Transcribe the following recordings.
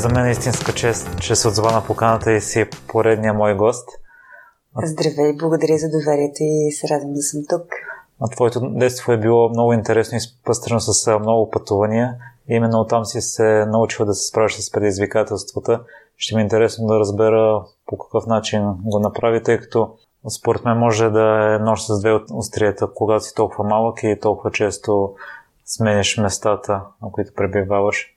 за мен е истинска чест, че се отзова на поканата и си е поредния мой гост. Здравей, благодаря за доверието и се радвам да съм тук. А твоето детство е било много интересно и спъстрено с много пътувания. И именно оттам си се научила да се справиш с предизвикателствата. Ще ми е интересно да разбера по какъв начин го направи, тъй като според мен може да е нож с две острията, когато си толкова малък и толкова често сменяш местата, на които пребиваваш.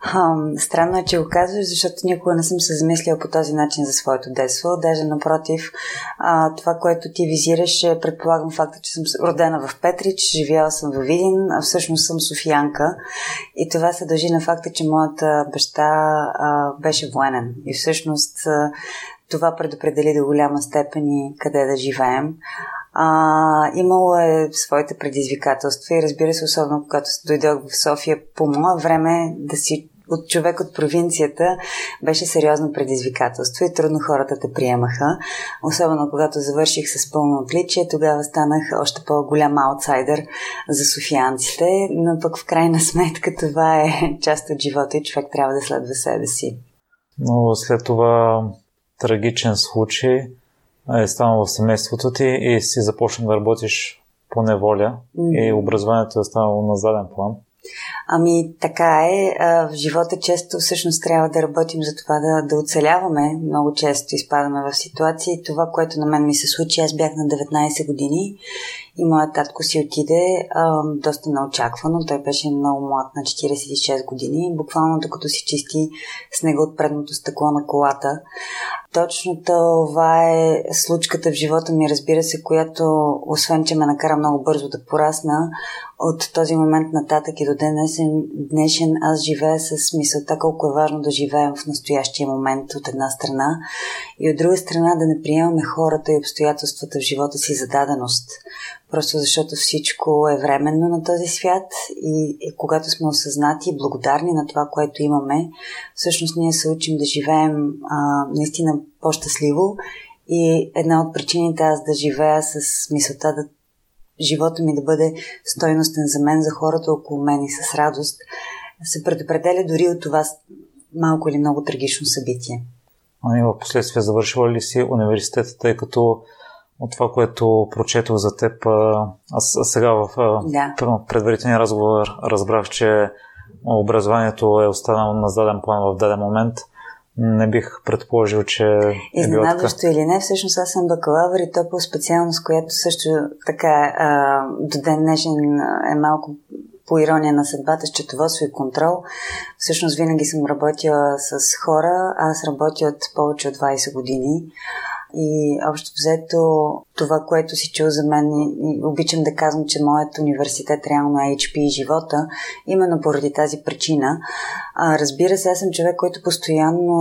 Хм, странно е, че го казваш, защото никога не съм се замислила по този начин за своето детство. Даже напротив, а, това, което ти визираш, е, предполагам факта, че съм родена в Петрич, живяла съм в Видин, а всъщност съм софиянка. И това се дължи на факта, че моята баща а, беше военен. И всъщност а, това предопредели до голяма степен и къде да живеем. А, имало е своите предизвикателства и разбира се, особено когато дойдох в София по мое време да си от човек от провинцията беше сериозно предизвикателство и трудно хората те приемаха. Особено когато завърших с пълно отличие, тогава станах още по-голям аутсайдер за софианците, но пък в крайна сметка това е част от живота и човек трябва да следва себе си. Но след това трагичен случай е станал в семейството ти и си започна да работиш по неволя mm-hmm. и образованието е станало на заден план. Ами така е. В живота често всъщност трябва да работим за това да, да оцеляваме. Много често изпадаме в ситуации. Това, което на мен ми се случи, аз бях на 19 години и моят татко си отиде а, доста неочаквано. Той беше много млад, на 46 години. Буквално докато си чисти снега от предното стъкло на колата. Точно това е случката в живота ми, разбира се, която, освен че ме накара много бързо да порасна, от този момент нататък и до днешен, днешен аз живея с мисълта колко е важно да живеем в настоящия момент от една страна и от друга страна да не приемаме хората и обстоятелствата в живота си за даденост. Просто защото всичко е временно на този свят и, и когато сме осъзнати и благодарни на това, което имаме, всъщност ние се учим да живеем а, наистина по-щастливо и една от причините аз да живея с мисълта да живота ми да бъде стойностен за мен, за хората около мен и с радост, се предопределя дори от това малко или много трагично събитие. Ами в последствие завършила ли си университета, тъй като от това, което прочетох за теб, аз сега в да. предварителния разговор разбрах, че образованието е останало на заден план в даден момент. Не бих предположил, че. Е Изненадващо или не, всъщност аз съм бакалавър и то по специалност, която също така а, до ден днешен е малко по ирония на съдбата, счетоводство и контрол. Всъщност винаги съм работила с хора. Аз работя от повече от 20 години. И общо взето това, което си чул за мен, и обичам да казвам, че моят университет реално е HP и живота, именно поради тази причина. А, разбира се, аз съм човек, който постоянно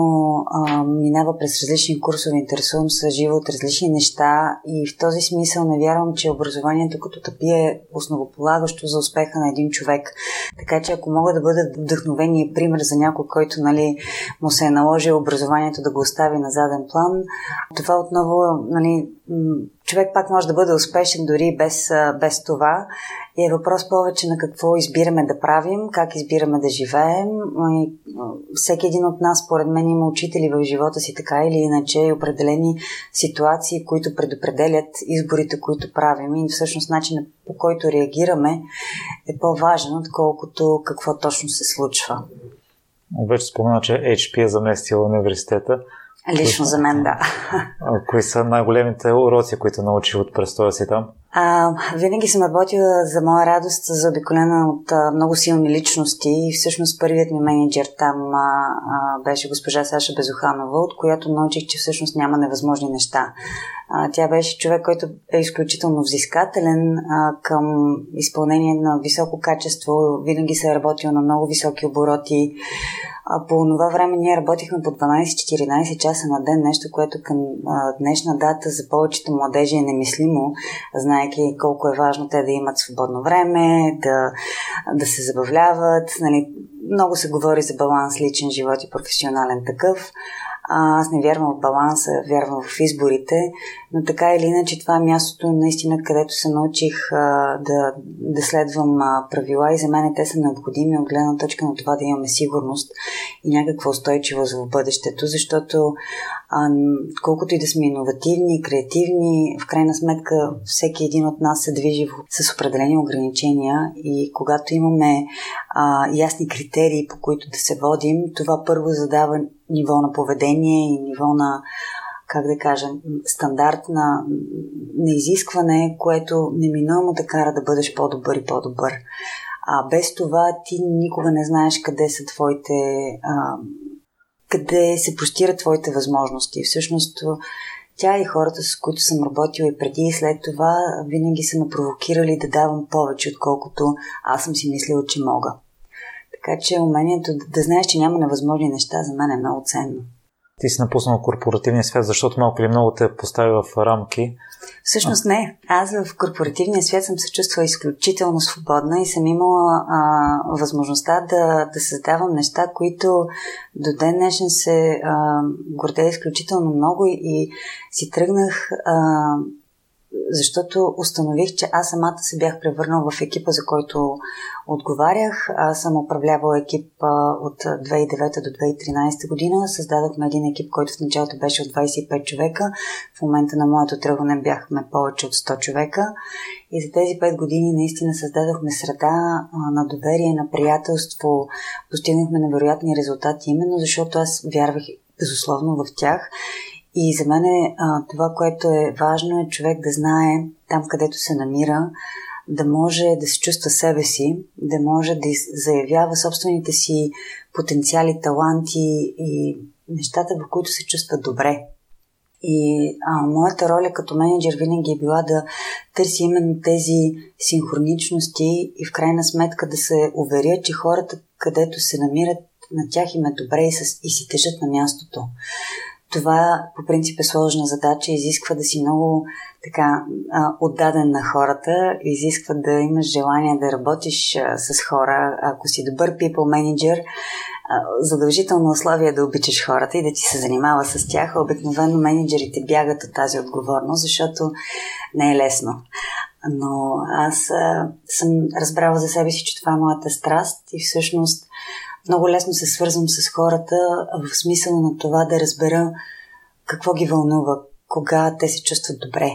а, минава през различни курсове, интересувам се живо от различни неща и в този смисъл не вярвам, че образованието като тъпи е основополагащо за успеха на един човек. Така че ако мога да бъда вдъхновение и пример за някой, който нали, му се е наложил образованието да го остави на заден план, това отново нали, човек пак може да бъде успешен дори без, без това. И е въпрос повече на какво избираме да правим, как избираме да живеем. И всеки един от нас, според мен, има учители в живота си така или иначе и определени ситуации, които предопределят изборите, които правим. И всъщност начинът по който реагираме е по-важен, отколкото какво точно се случва. Вече спомена, че HP е заместила университета. Лично за мен, да. Кои са най-големите уроци, които научи от престоя си там? А, винаги съм работила за моя радост, заобиколена от а, много силни личности и всъщност първият ми менеджер там а, а, беше госпожа Саша Безоханова, от която научих, че всъщност няма невъзможни неща. А, тя беше човек, който е изключително взискателен а, към изпълнение на високо качество, винаги се е работил на много високи обороти. А по това време ние работихме по 12-14 часа на ден, нещо, което към а, днешна дата за повечето младежи е немислимо, знаеки колко е важно те да имат свободно време, да, да се забавляват. Нали, много се говори за баланс личен живот и професионален такъв. А, аз не вярвам в баланса, вярвам в изборите, но така или иначе това е мястото наистина, където се научих а, да, да следвам а, правила. И за мен те са необходими от гледна точка на това да имаме сигурност и някаква устойчивост в бъдещето, защото а, колкото и да сме иновативни, креативни, в крайна сметка всеки един от нас се движи с определени ограничения и когато имаме а, ясни критерии, по които да се водим, това първо задава ниво на поведение и ниво на как да кажа, стандарт на, на изискване, което неминуемо те кара да бъдеш по-добър и по-добър. А без това ти никога не знаеш къде са твоите. А, къде се простират твоите възможности. Всъщност, тя и хората, с които съм работила и преди и след това, винаги са ме провокирали да давам повече, отколкото аз съм си мислила, че мога. Така че умението да, да знаеш, че няма невъзможни неща, за мен е много ценно. Ти си напуснал корпоративния свят, защото малко или много те постави в рамки. Всъщност не. Аз в корпоративния свят съм се чувствала изключително свободна и съм имала а, възможността да, да създавам неща, които до ден днешен се а, гордея изключително много и, и си тръгнах а, защото установих, че аз самата се бях превърнал в екипа, за който отговарях. Аз съм управлявала екип от 2009 до 2013 година. Създадохме един екип, който в началото беше от 25 човека. В момента на моето тръгване бяхме повече от 100 човека. И за тези 5 години наистина създадохме среда на доверие, на приятелство. Постигнахме невероятни резултати, именно защото аз вярвах безусловно в тях и за мен е, а, това, което е важно е човек да знае там, където се намира, да може да се чувства себе си, да може да заявява собствените си потенциали, таланти и нещата, в които се чувства добре. И а, моята роля като менеджер винаги е била да търси именно тези синхроничности и в крайна сметка да се уверя, че хората, където се намират, на тях им е добре и, с, и си тежат на мястото. Това по принцип е сложна задача, изисква да си много така отдаден на хората, изисква да имаш желание да работиш с хора. Ако си добър people manager, задължително условие е да обичаш хората и да ти се занимава с тях. Обикновено менеджерите бягат от тази отговорност, защото не е лесно. Но аз а, съм разбрала за себе си, че това е моята страст и всъщност много лесно се свързвам с хората в смисъл на това да разбера какво ги вълнува, кога те се чувстват добре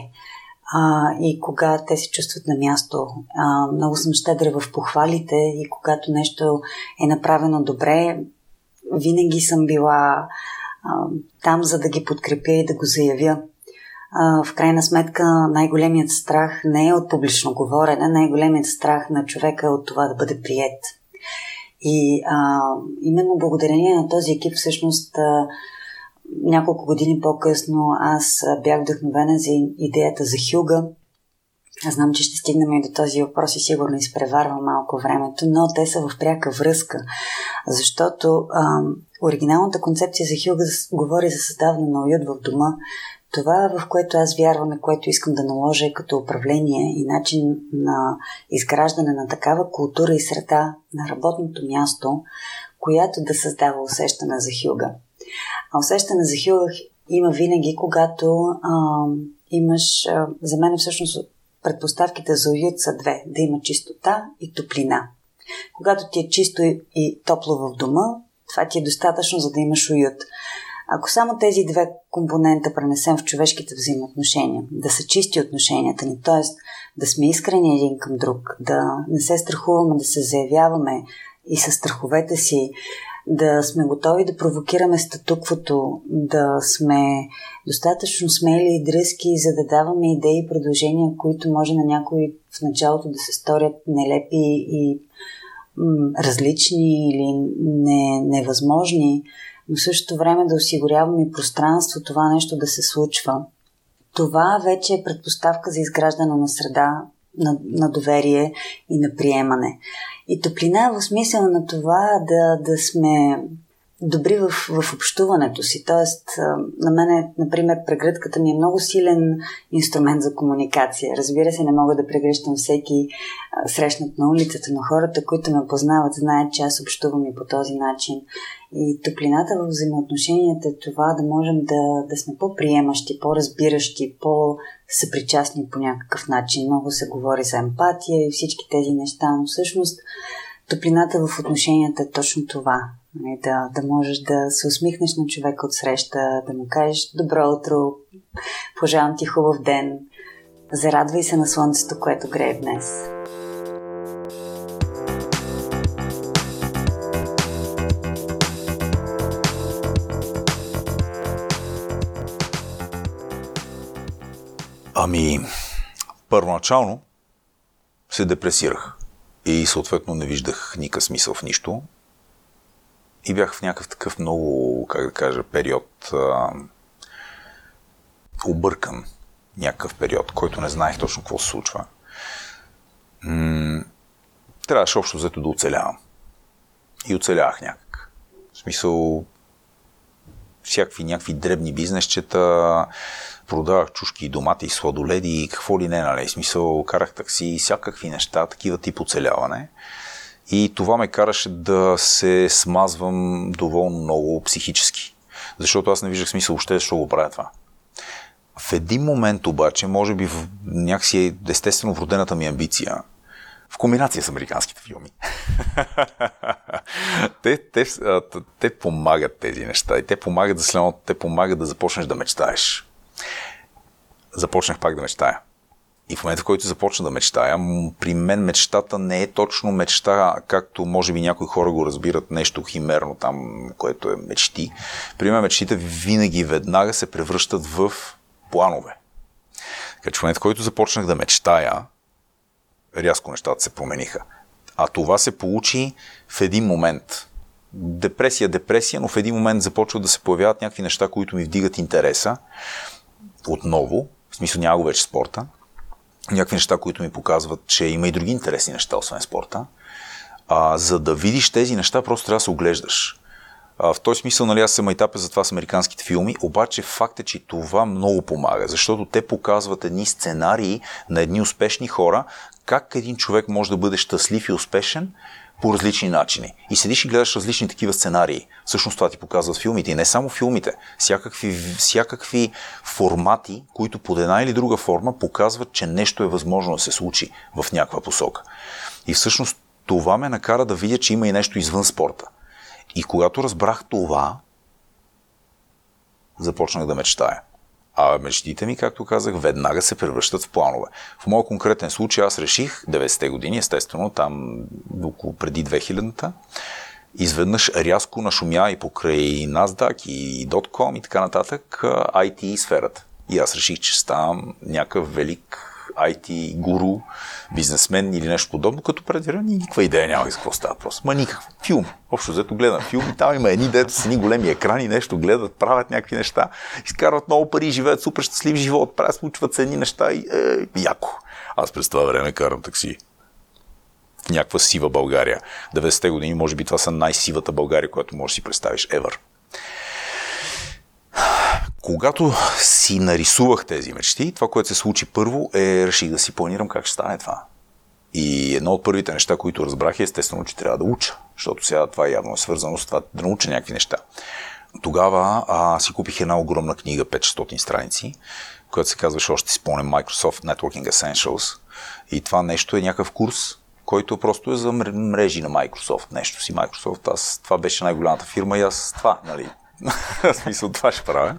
а, и кога те се чувстват на място. А, много съм щедра в похвалите и когато нещо е направено добре, винаги съм била а, там, за да ги подкрепя и да го заявя. А, в крайна сметка, най-големият страх не е от публично говорене, най-големият страх на човека е от това да бъде прият. И а, именно благодарение на този екип, всъщност, а, няколко години по-късно аз бях вдъхновена за идеята за Хюга. Аз знам, че ще стигнем и до този въпрос и сигурно изпреварвам малко времето, но те са в пряка връзка, защото а, оригиналната концепция за Хюга говори за създаване на уют в дома, това, в което аз вярвам и което искам да наложа е като управление и начин на изграждане на такава култура и среда на работното място, която да създава усещане за хюга. А усещане за хюга има винаги, когато а, имаш, а, за мен всъщност предпоставките за уют са две. Да има чистота и топлина. Когато ти е чисто и топло в дома, това ти е достатъчно, за да имаш уют. Ако само тези две компонента пренесем в човешките взаимоотношения, да са чисти отношенията ни, т.е. да сме искрени един към друг, да не се страхуваме да се заявяваме и с страховете си, да сме готови да провокираме статуквото, да сме достатъчно смели и дръзки, за да даваме идеи и предложения, които може на някои в началото да се сторят нелепи и м- различни или не, невъзможни, но в същото време да осигуряваме пространство това нещо да се случва. Това вече е предпоставка за изграждане на среда на, на доверие и на приемане. И топлина в смисъл на това да, да сме добри в, в общуването си. Тоест, на мен, например, прегръдката ми е много силен инструмент за комуникация. Разбира се, не мога да прегръщам всеки срещнат на улицата, но хората, които ме познават, знаят, че аз общувам и по този начин. И топлината в взаимоотношенията е това да можем да, да сме по-приемащи, по-разбиращи, по-съпричастни по някакъв начин. Много се говори за емпатия и всички тези неща, но всъщност топлината в отношенията е точно това. Нали, да, да можеш да се усмихнеш на човека от среща, да му кажеш добро утро, пожелавам ти хубав ден, зарадвай се на слънцето, което грее днес. Ами, първоначално се депресирах и съответно не виждах никакъв смисъл в нищо. И бях в някакъв такъв много, как да кажа, период а, объркан. Някакъв период, който не знаех точно какво се случва. М- трябваше общо взето да оцелявам. И оцелявах някак. В смисъл, всякакви някакви дребни бизнесчета, продавах чушки, домати, сладоледи и какво ли не, нали? В смисъл, карах такси, всякакви неща, такива тип оцеляване. И това ме караше да се смазвам доволно много психически. Защото аз не виждах смисъл въобще защо го правя това. В един момент обаче, може би в някакси естествено вродената ми амбиция, в комбинация с американските филми. те, те, те помагат тези неща и те помагат за следното, те помагат да започнеш да мечтаеш. Започнах пак да мечтая. И в момента, в който започна да мечтая, при мен мечтата не е точно мечта, както може би някои хора го разбират, нещо химерно там, което е мечти. При мен мечтите винаги веднага се превръщат в планове. Така че в момента, в който започнах да мечтая, рязко нещата се промениха. А това се получи в един момент. Депресия, депресия, но в един момент започват да се появяват някакви неща, които ми вдигат интереса. Отново, в смисъл няма го вече спорта някакви неща, които ми показват, че има и други интересни неща, освен спорта. А, за да видиш тези неща, просто трябва да се оглеждаш. А, в този смисъл, нали, аз съм майтапе за това с американските филми, обаче факт е, че това много помага, защото те показват едни сценарии на едни успешни хора, как един човек може да бъде щастлив и успешен, по различни начини. И седиш и гледаш различни такива сценарии. Всъщност това ти показват филмите. И не само филмите. Всякакви, всякакви формати, които под една или друга форма показват, че нещо е възможно да се случи в някаква посока. И всъщност това ме накара да видя, че има и нещо извън спорта. И когато разбрах това, започнах да мечтая. А мечтите ми, както казах, веднага се превръщат в планове. В моят конкретен случай аз реших, 90-те години, естествено, там около преди 2000-та, изведнъж рязко нашумя и покрай NASDAQ и .com и така нататък IT сферата. И аз реших, че ставам някакъв велик IT гуру, бизнесмен или нещо подобно, като предвира никаква идея няма за какво става просто. Ма никакво. Филм. Общо взето гледам филм и там има едни дето с едни големи екрани, нещо гледат, правят някакви неща, изкарват много пари, живеят супер щастлив живот, правят, случват се едни неща и е, яко. Аз през това време карам такси в някаква сива България. 90-те години, може би това са най-сивата България, която можеш да си представиш ever. Когато си нарисувах тези мечти, това, което се случи първо, е реших да си планирам как ще стане това. И едно от първите неща, които разбрах е естествено, че трябва да уча, защото сега това явно е свързано с това да науча някакви неща. Тогава а, си купих една огромна книга, 500 страници, която се казваше, още си спомням, Microsoft Networking Essentials. И това нещо е някакъв курс, който просто е за мрежи на Microsoft. Нещо си Microsoft. Аз, това беше най-голямата фирма и аз това, нали, в смисъл, това ще правя.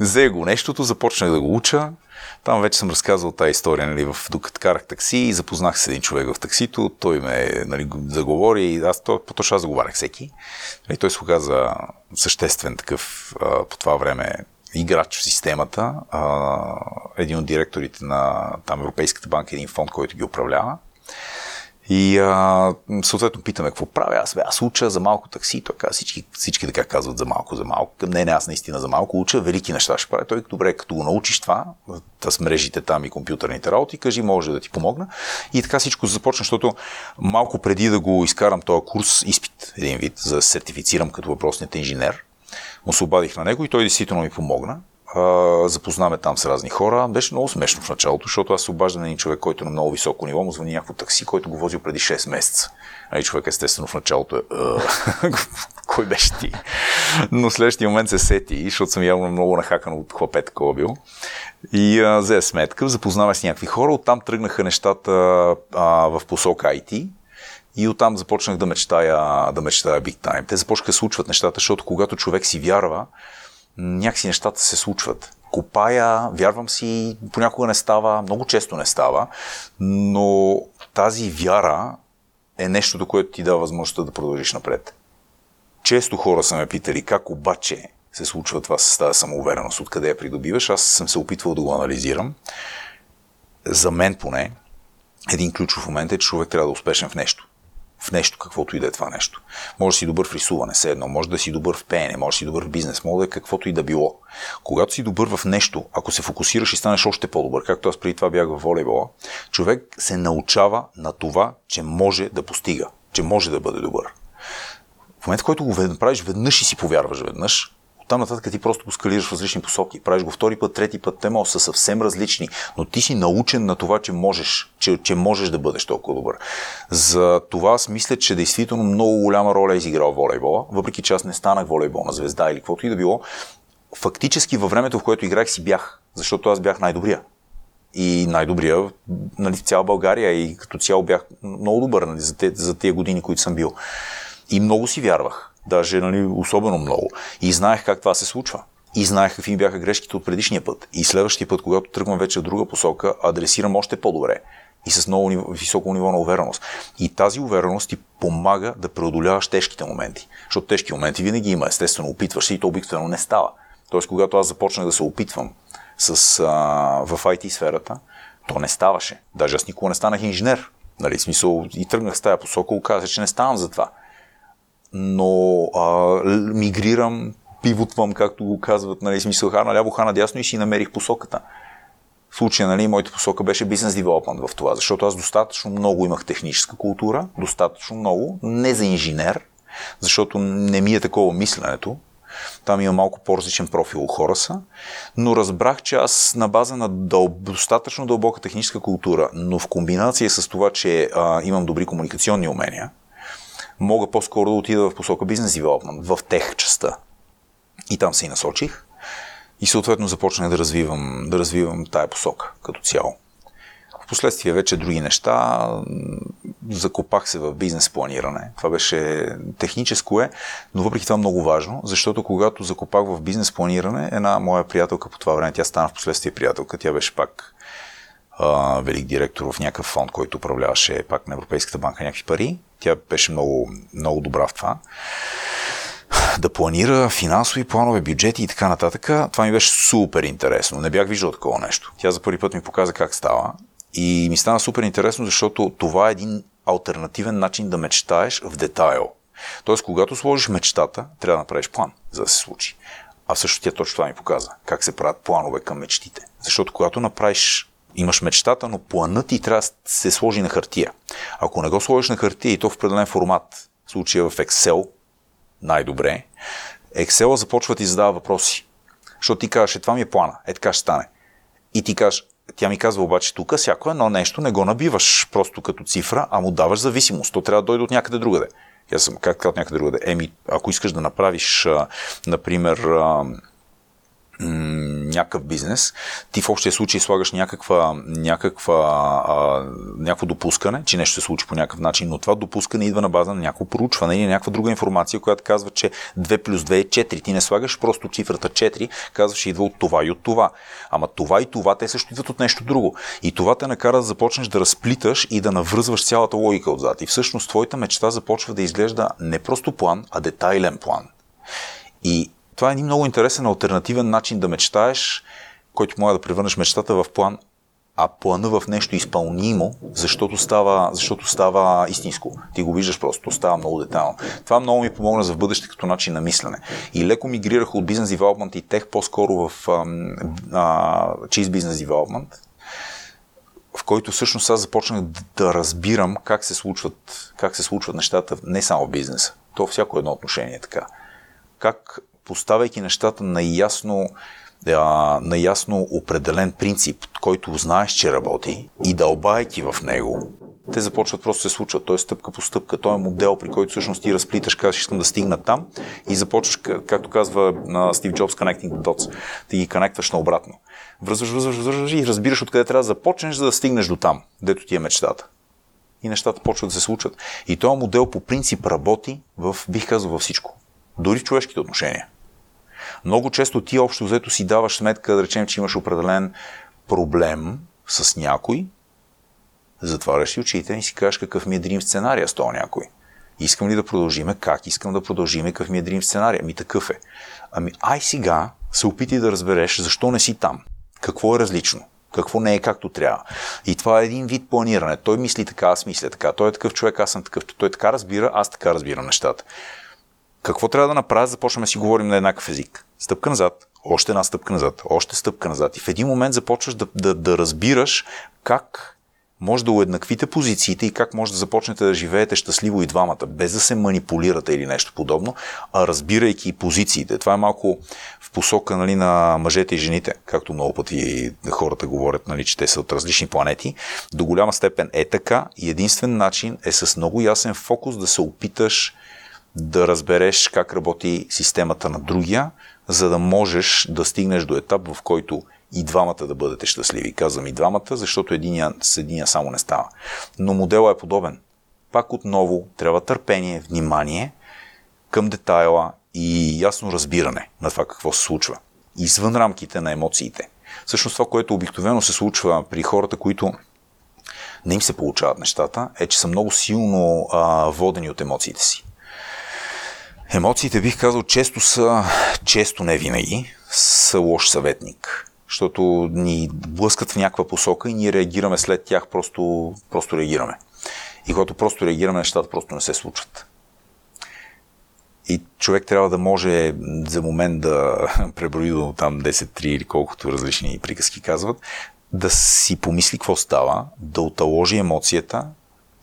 Взе го нещото, започнах да го уча. Там вече съм разказал тази история, нали, в, докато карах такси и запознах с един човек в таксито. Той ме нали, заговори и аз то, по-точно аз заговарях всеки. И той се оказа съществен такъв а, по това време играч в системата, а, един от директорите на там Европейската банка, един фонд, който ги управлява. И а, съответно питаме какво правя. Аз, бе, аз уча за малко такси. Той казва, всички, всички така казват за малко, за малко. Не, не, аз наистина за малко уча, велики неща ще правя. Той добре, като го научиш това, с мрежите там и компютърните работи, кажи, може да ти помогна. И така всичко започна, защото малко преди да го изкарам този курс, изпит, един вид, за сертифицирам като въпросният инженер, му се обадих на него и той действително ми помогна запознаме там с разни хора. Беше много смешно в началото, защото аз се обаждам на един човек, който е на много високо ниво, му звъни някакво такси, който го возил преди 6 месеца. А и човек естествено в началото е кой беше ти? Но следващия момент се сети, защото съм явно много нахакан от хлапе такова бил. И взе сметка, запознаваме с някакви хора, оттам тръгнаха нещата а, в посока IT, и оттам започнах да мечтая, да мечтая Big Time. Те започнаха да случват нещата, защото когато човек си вярва, някакси нещата се случват. Копая, вярвам си, понякога не става, много често не става, но тази вяра е нещото, което ти дава възможността да продължиш напред. Често хора са ме питали как обаче се случва това с тази самоувереност, откъде я придобиваш. Аз съм се опитвал да го анализирам. За мен поне, един ключов момент е, че човек трябва да е успешен в нещо в нещо, каквото и да е това нещо. Може да си добър в рисуване, все едно, може да си добър в пеене, може да си добър в бизнес, може да е каквото и да било. Когато си добър в нещо, ако се фокусираш и станеш още по-добър, както аз преди това бях в волейбола, човек се научава на това, че може да постига, че може да бъде добър. В момента, в който го направиш веднъж и си повярваш веднъж, Оттам нататък ти просто го скалираш в различни посоки. Правиш го втори път, трети път, те са съвсем различни, но ти си научен на това, че можеш, че, че можеш да бъдеш толкова добър. За това аз мисля, че действително много голяма роля е изиграл волейбола, въпреки че аз не станах волейболна звезда или каквото и да било. Фактически във времето, в което играх си бях, защото аз бях най-добрия и най-добрия нали, в цяла България и като цяло бях много добър нали, за, те, за тези години, които съм бил. И много си вярвах даже нали, особено много. И знаех как това се случва. И знаех какви бяха грешките от предишния път. И следващия път, когато тръгвам вече в друга посока, адресирам още по-добре и с много ниво, високо ниво на увереност. И тази увереност ти помага да преодоляваш тежките моменти. Защото тежки моменти винаги има. Естествено, опитваш се и то обикновено не става. Тоест, когато аз започнах да се опитвам с, а, в IT сферата, то не ставаше. Даже аз никога не станах инженер. Нали, смисъл, и тръгнах с тази посока, оказа, че не ставам за това но а, мигрирам, пивотвам, както го казват, нали, смисъл хана ляво, хана дясно и си намерих посоката. В случая, нали, моята посока беше бизнес девелопмент в това, защото аз достатъчно много имах техническа култура, достатъчно много, не за инженер, защото не ми е такова мисленето. Там има малко по-различен профил у хора са, но разбрах, че аз на база на дъл... достатъчно дълбока техническа култура, но в комбинация с това, че а, имам добри комуникационни умения, мога по-скоро да отида в посока бизнес девелопмент, в тех частта. И там се и насочих. И съответно започнах да развивам, да развивам тая посока като цяло. Впоследствие вече други неща. Закопах се в бизнес планиране. Това беше техническо е, но въпреки това много важно, защото когато закопах в бизнес планиране, една моя приятелка по това време, тя стана в последствие приятелка, тя беше пак а, велик директор в някакъв фонд, който управляваше пак на Европейската банка някакви пари. Тя беше много, много добра в това. Да планира финансови планове, бюджети и така нататък. Това ми беше супер интересно. Не бях виждал такова нещо. Тя за първи път ми показа как става. И ми стана супер интересно, защото това е един альтернативен начин да мечтаеш в детайл. Тоест, когато сложиш мечтата, трябва да направиш план, за да се случи. А също тя точно това ми показа. Как се правят планове към мечтите. Защото когато направиш имаш мечтата, но планът ти трябва да се сложи на хартия. Ако не го сложиш на хартия и то в определен формат, в случая в Excel, най-добре, Excel започва да ти задава въпроси. Защото ти кажеш, е, това ми е плана, е така ще стане. И ти кажеш, тя ми казва обаче, тук всяко едно нещо не го набиваш просто като цифра, а му даваш зависимост. То трябва да дойде от някъде другаде. Аз съм как от някъде другаде. Еми, ако искаш да направиш, например, някакъв бизнес, ти в общия случай слагаш някаква, някаква, а, някакво допускане, че нещо се случи по някакъв начин, но това допускане идва на база на някакво проучване или някаква друга информация, която казва, че 2 плюс 2 е 4. Ти не слагаш просто цифрата 4, казваш идва от това и от това. Ама това и това, те също идват от нещо друго. И това те накара да започнеш да разплиташ и да навръзваш цялата логика отзад. И всъщност твоята мечта започва да изглежда не просто план, а детайлен план. И това е един много интересен альтернативен начин да мечтаеш, който може да превърнеш мечтата в план а плана в нещо изпълнимо, защото става, защото става истинско. Ти го виждаш просто, става много детайлно. Това много ми помогна за в бъдеще като начин на мислене. И леко мигрирах от бизнес девелопмент и тех по-скоро в чиз бизнес девелопмент, в който всъщност аз започнах да разбирам как се случват, как се случват нещата не само в бизнеса, то всяко едно отношение е така. Как поставяйки нещата на ясно а, на ясно определен принцип, който знаеш, че работи и дълбайки в него, те започват просто се случват. Той е стъпка по стъпка. Той е модел, при който всъщност ти разплиташ, казваш, искам да стигна там и започваш, както казва Стив Джобс, connecting the dots. Ти ги конектваш наобратно. Връзваш, връзваш, връзваш и разбираш откъде трябва да започнеш, за да стигнеш до там, дето ти е мечтата. И нещата почват да се случват. И този модел по принцип работи в, бих казал, във всичко. Дори в човешките отношения. Много често ти общо взето си даваш сметка, да речем, че имаш определен проблем с някой, затваряш си очите и си кажеш какъв ми е дрим сценария с този някой. Искам ли да продължиме? Как искам да продължиме? Какъв ми е дрим сценария? Ами такъв е. Ами ай сега се опитай да разбереш защо не си там. Какво е различно? Какво не е както трябва. И това е един вид планиране. Той мисли така, аз мисля така. Той е такъв човек, аз съм такъв. Той така разбира, аз така разбирам нещата. Какво трябва да направя? Започваме да си говорим на еднакъв език. Стъпка назад, още една стъпка назад, още стъпка назад. И в един момент започваш да, да, да разбираш как може да уеднаквите позициите и как може да започнете да живеете щастливо и двамата, без да се манипулирате или нещо подобно, а разбирайки позициите. Това е малко в посока нали, на мъжете и жените, както много пъти хората говорят, нали, че те са от различни планети. До голяма степен е така и единствен начин е с много ясен фокус да се опиташ да разбереш как работи системата на другия, за да можеш да стигнеш до етап, в който и двамата да бъдете щастливи. Казвам и двамата, защото единия, с единия само не става. Но моделът е подобен. Пак отново трябва търпение, внимание към детайла и ясно разбиране на това какво се случва. Извън рамките на емоциите. Всъщност това, което обикновено се случва при хората, които не им се получават нещата, е, че са много силно а, водени от емоциите си. Емоциите, бих казал, често са, често не винаги, са лош съветник. Защото ни блъскат в някаква посока и ние реагираме след тях, просто, просто реагираме. И когато просто реагираме, нещата просто не се случват. И човек трябва да може за момент да преброи до там 10-3 или колкото различни приказки казват, да си помисли какво става, да оталожи емоцията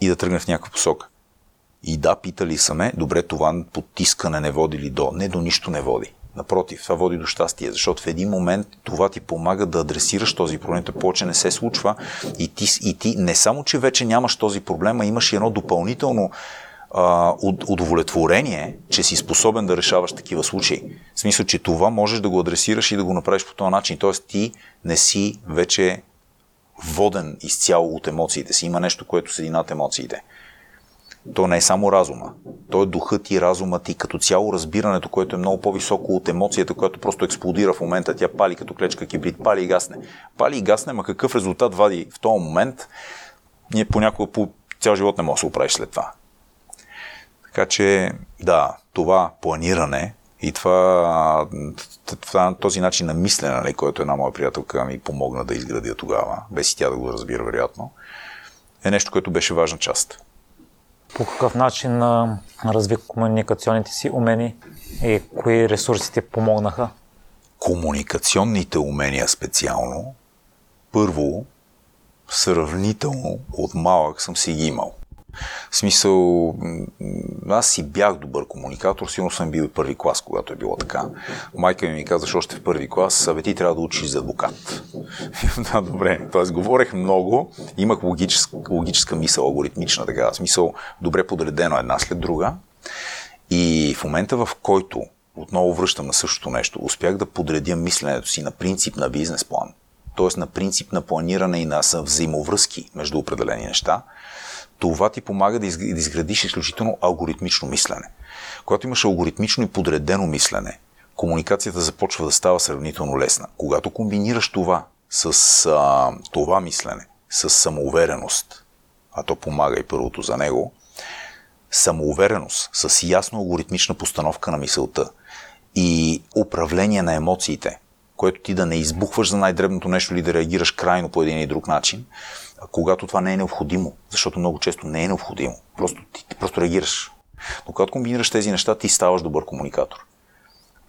и да тръгне в някаква посока. И да, питали са ме, добре, това потискане не води ли до? Не, до нищо не води. Напротив, това води до щастие, защото в един момент това ти помага да адресираш този проблем, той повече не се случва и ти, и ти не само, че вече нямаш този проблем, а имаш едно допълнително а, удовлетворение, че си способен да решаваш такива случаи. В смисъл, че това можеш да го адресираш и да го направиш по този начин. Тоест ти не си вече воден изцяло от емоциите си. Има нещо, което седи над емоциите то не е само разума. То е духът и разумът и като цяло разбирането, което е много по-високо от емоцията, която просто експлодира в момента. Тя пали като клечка кибрид, пали и гасне. Пали и гасне, ма какъв резултат вади в този момент, ние понякога по цял живот не може да се оправиш след това. Така че, да, това планиране и това, това този начин на мислене, нали, който една моя приятелка ми помогна да изградя тогава, без и тя да го разбира вероятно, е нещо, което беше важна част по какъв начин разви комуникационните си умения и кои ресурси ти помогнаха? Комуникационните умения специално, първо, сравнително от малък съм си ги имал. В смисъл, аз си бях добър комуникатор, сигурно съм бил и първи клас, когато е било така. Майка ми ми казваше още в първи клас, абе ти трябва да учиш за адвокат. да, добре. Тоест, говорех много, имах логическа, логическа мисъл, алгоритмична така, смисъл, добре подредено една след друга. И в момента, в който отново връщам на същото нещо, успях да подредя мисленето си на принцип на бизнес план, т.е. на принцип на планиране и на взаимовръзки между определени неща, това ти помага да изградиш изключително алгоритмично мислене. Когато имаш алгоритмично и подредено мислене, комуникацията започва да става сравнително лесна. Когато комбинираш това с а, това мислене, с самоувереност, а то помага и първото за него, самоувереност, с ясно алгоритмична постановка на мисълта и управление на емоциите, което ти да не избухваш за най-дребното нещо или да реагираш крайно по един или друг начин, когато това не е необходимо, защото много често не е необходимо. Просто, ти, ти просто реагираш. Но когато комбинираш тези неща, ти ставаш добър комуникатор.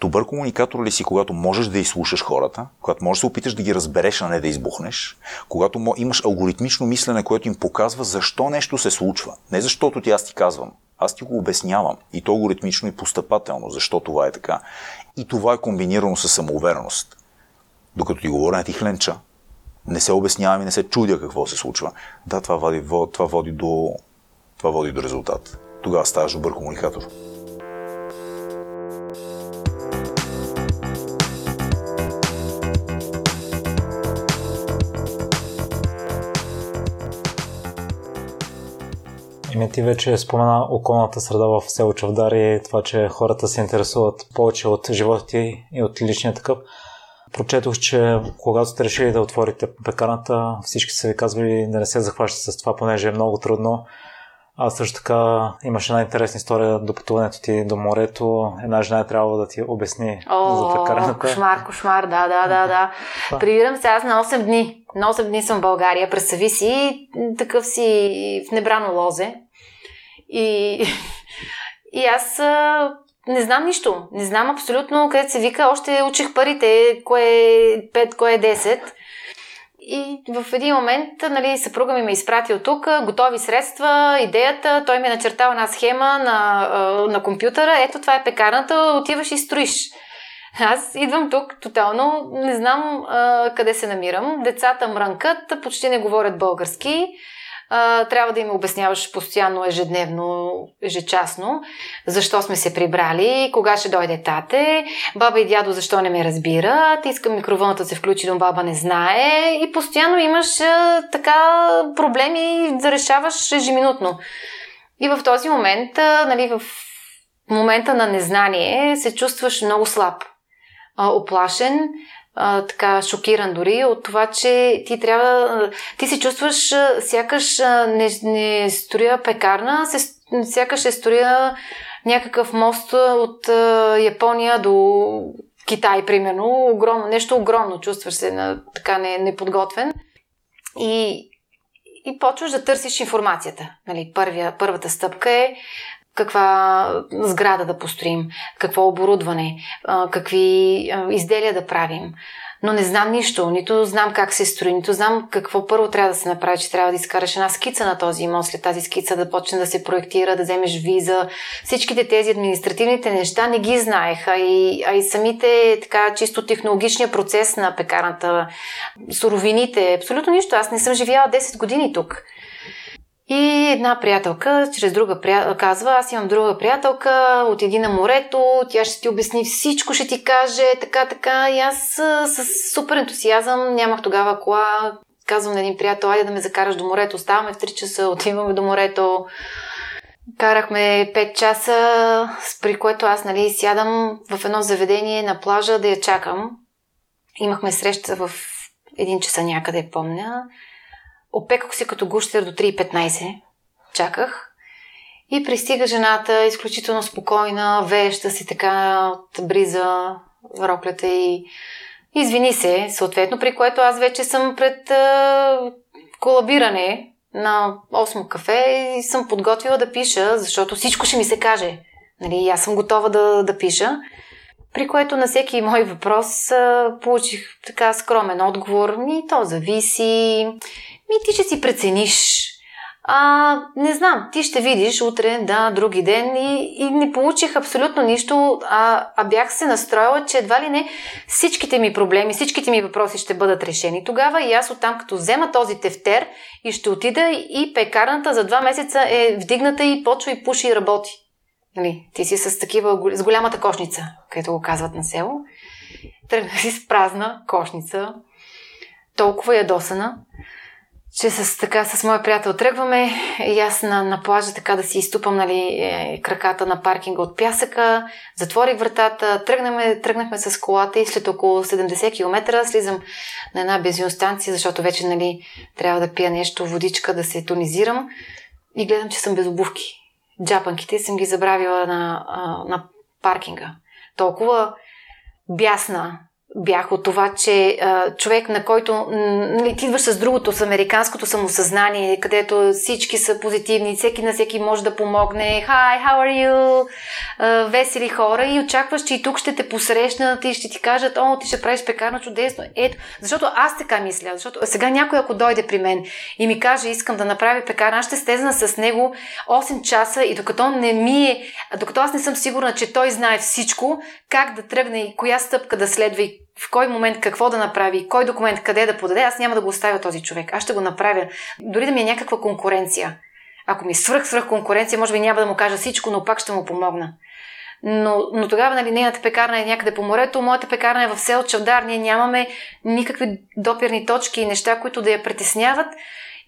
Добър комуникатор ли си, когато можеш да изслушаш хората, когато можеш да се опиташ да ги разбереш, а не да избухнеш, когато имаш алгоритмично мислене, което им показва защо нещо се случва. Не защото ти аз ти казвам, аз ти го обяснявам и то алгоритмично и постъпателно, защо това е така. И това е комбинирано с самоувереност. Докато ти говоря на ти хленча, не се обяснявам и не се чудя какво се случва. Да, това води, това води, до, това води до резултат. Тогава ставаш добър комуникатор. Еми ти вече спомена околната среда в село Чавдар и това, че хората се интересуват повече от живота ти и от личния такъв. Прочетох, че когато сте решили да отворите пекарната, всички са ви казвали да не се захващате с това, понеже е много трудно. А също така имаше една интересна история до пътуването ти до морето. Една жена е трябвало да ти обясни О, за пекарната. Кошмар, кошмар, да, да, да, да. Прибирам се аз на 8 дни. На 8 дни съм в България. Представи си, такъв си в небрано лозе. И, и аз не знам нищо. Не знам абсолютно къде се вика. Още учих парите, кое е 5, кое е 10. И в един момент, нали, съпруга ми ме изпрати от тук, готови средства, идеята, той ми е начертал една схема на, на компютъра, ето това е пекарната, отиваш и строиш. Аз идвам тук тотално, не знам а, къде се намирам. Децата мрънкат, почти не говорят български трябва да им обясняваш постоянно, ежедневно, ежечасно, защо сме се прибрали, кога ще дойде тате, баба и дядо защо не ме разбират, искам микровълната да се включи, но баба не знае и постоянно имаш така проблеми да решаваш ежеминутно. И в този момент, нали, в момента на незнание се чувстваш много слаб, оплашен, а, така шокиран дори от това, че ти трябва. Ти се чувстваш сякаш не, не строя пекарна, се, сякаш се строя някакъв мост от а, Япония до Китай, примерно. Огромно, нещо огромно. Чувстваш се на, така не, неподготвен. И, и почваш да търсиш информацията. Нали, първия, първата стъпка е каква сграда да построим, какво оборудване, какви изделия да правим. Но не знам нищо, нито знам как се строи, нито знам какво първо трябва да се направи, че трябва да изкараш една скица на този имот, след тази скица да почне да се проектира, да вземеш виза. Всичките тези административните неща не ги знаеха, и, а и самите така чисто технологичния процес на пекарната, суровините, абсолютно нищо. Аз не съм живяла 10 години тук. И една приятелка, чрез друга приятелка, казва, аз имам друга приятелка, отиди на морето, тя ще ти обясни всичко, ще ти каже, така, така. И аз с супер ентусиазъм, нямах тогава кола, казвам на един приятел, айде да ме закараш до морето, оставаме в 3 часа, отиваме до морето. Карахме 5 часа, при което аз нали, сядам в едно заведение на плажа да я чакам. Имахме среща в един часа някъде, помня. Опеках се като гущер до 3.15. Чаках. И пристига жената, изключително спокойна, веща си така от бриза, роклята и извини се, съответно, при което аз вече съм пред а, колабиране на 8 кафе и съм подготвила да пиша, защото всичко ще ми се каже. Нали, аз съм готова да, да пиша. При което на всеки мой въпрос а, получих така скромен отговор. Ми то зависи. Ми ти ще си прецениш. А, не знам, ти ще видиш утре, да, други ден и, и не получих абсолютно нищо, а, а бях се настроила, че едва ли не всичките ми проблеми, всичките ми въпроси ще бъдат решени. Тогава и аз оттам, като взема този тефтер и ще отида и пекарната за два месеца е вдигната и почва и пуши и работи. Нали, ти си с такива, с голямата кошница, където го казват на село. Тръгнах си с празна кошница, толкова ядосана, че с, така, с моя приятел тръгваме и аз на, на плажа така да си изтупам нали, е, краката на паркинга от пясъка, затворих вратата, тръгнахме, тръгнахме с колата и след около 70 км слизам на една бензиностанция, защото вече нали, трябва да пия нещо, водичка, да се тонизирам и гледам, че съм без обувки. Джапанките съм ги забравила на, на паркинга. Толкова бясна, бях от това, че а, човек, на който нали, ти идваш с другото, с американското самосъзнание, където всички са позитивни, всеки на всеки може да помогне. Hi, how are you? А, весели хора и очакваш, че и тук ще те посрещнат и ще ти кажат, о, ти ще правиш пекарна чудесно. Ето, защото аз така мисля, защото сега някой, ако дойде при мен и ми каже, искам да направя пекарна, аз ще стезна с него 8 часа и докато не ми е, докато аз не съм сигурна, че той знае всичко, как да тръгне и коя стъпка да следва и в кой момент какво да направи, кой документ къде да подаде, аз няма да го оставя този човек. Аз ще го направя. Дори да ми е някаква конкуренция. Ако ми свръх, свръх конкуренция, може би няма да му кажа всичко, но пак ще му помогна. Но, но тогава нали, нейната пекарна е някъде по морето, моята пекарна е в сел Чавдар, ние нямаме никакви допирни точки и неща, които да я притесняват.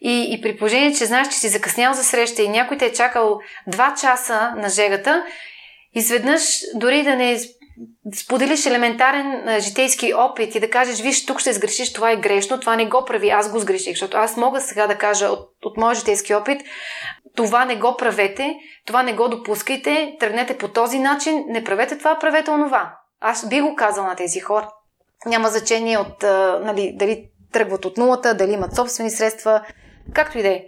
И, и при положение, че знаеш, че си закъснял за среща и някой те е чакал 2 часа на жегата, изведнъж дори да не споделиш елементарен а, житейски опит и да кажеш, виж, тук ще сгрешиш, това е грешно, това не го прави, аз го сгреших, защото аз мога сега да кажа от, от моя житейски опит, това не го правете, това не го допускайте, тръгнете по този начин, не правете това, правете онова. Аз би го казал на тези хора. Няма значение от, а, нали, дали тръгват от нулата, дали имат собствени средства, както и да е.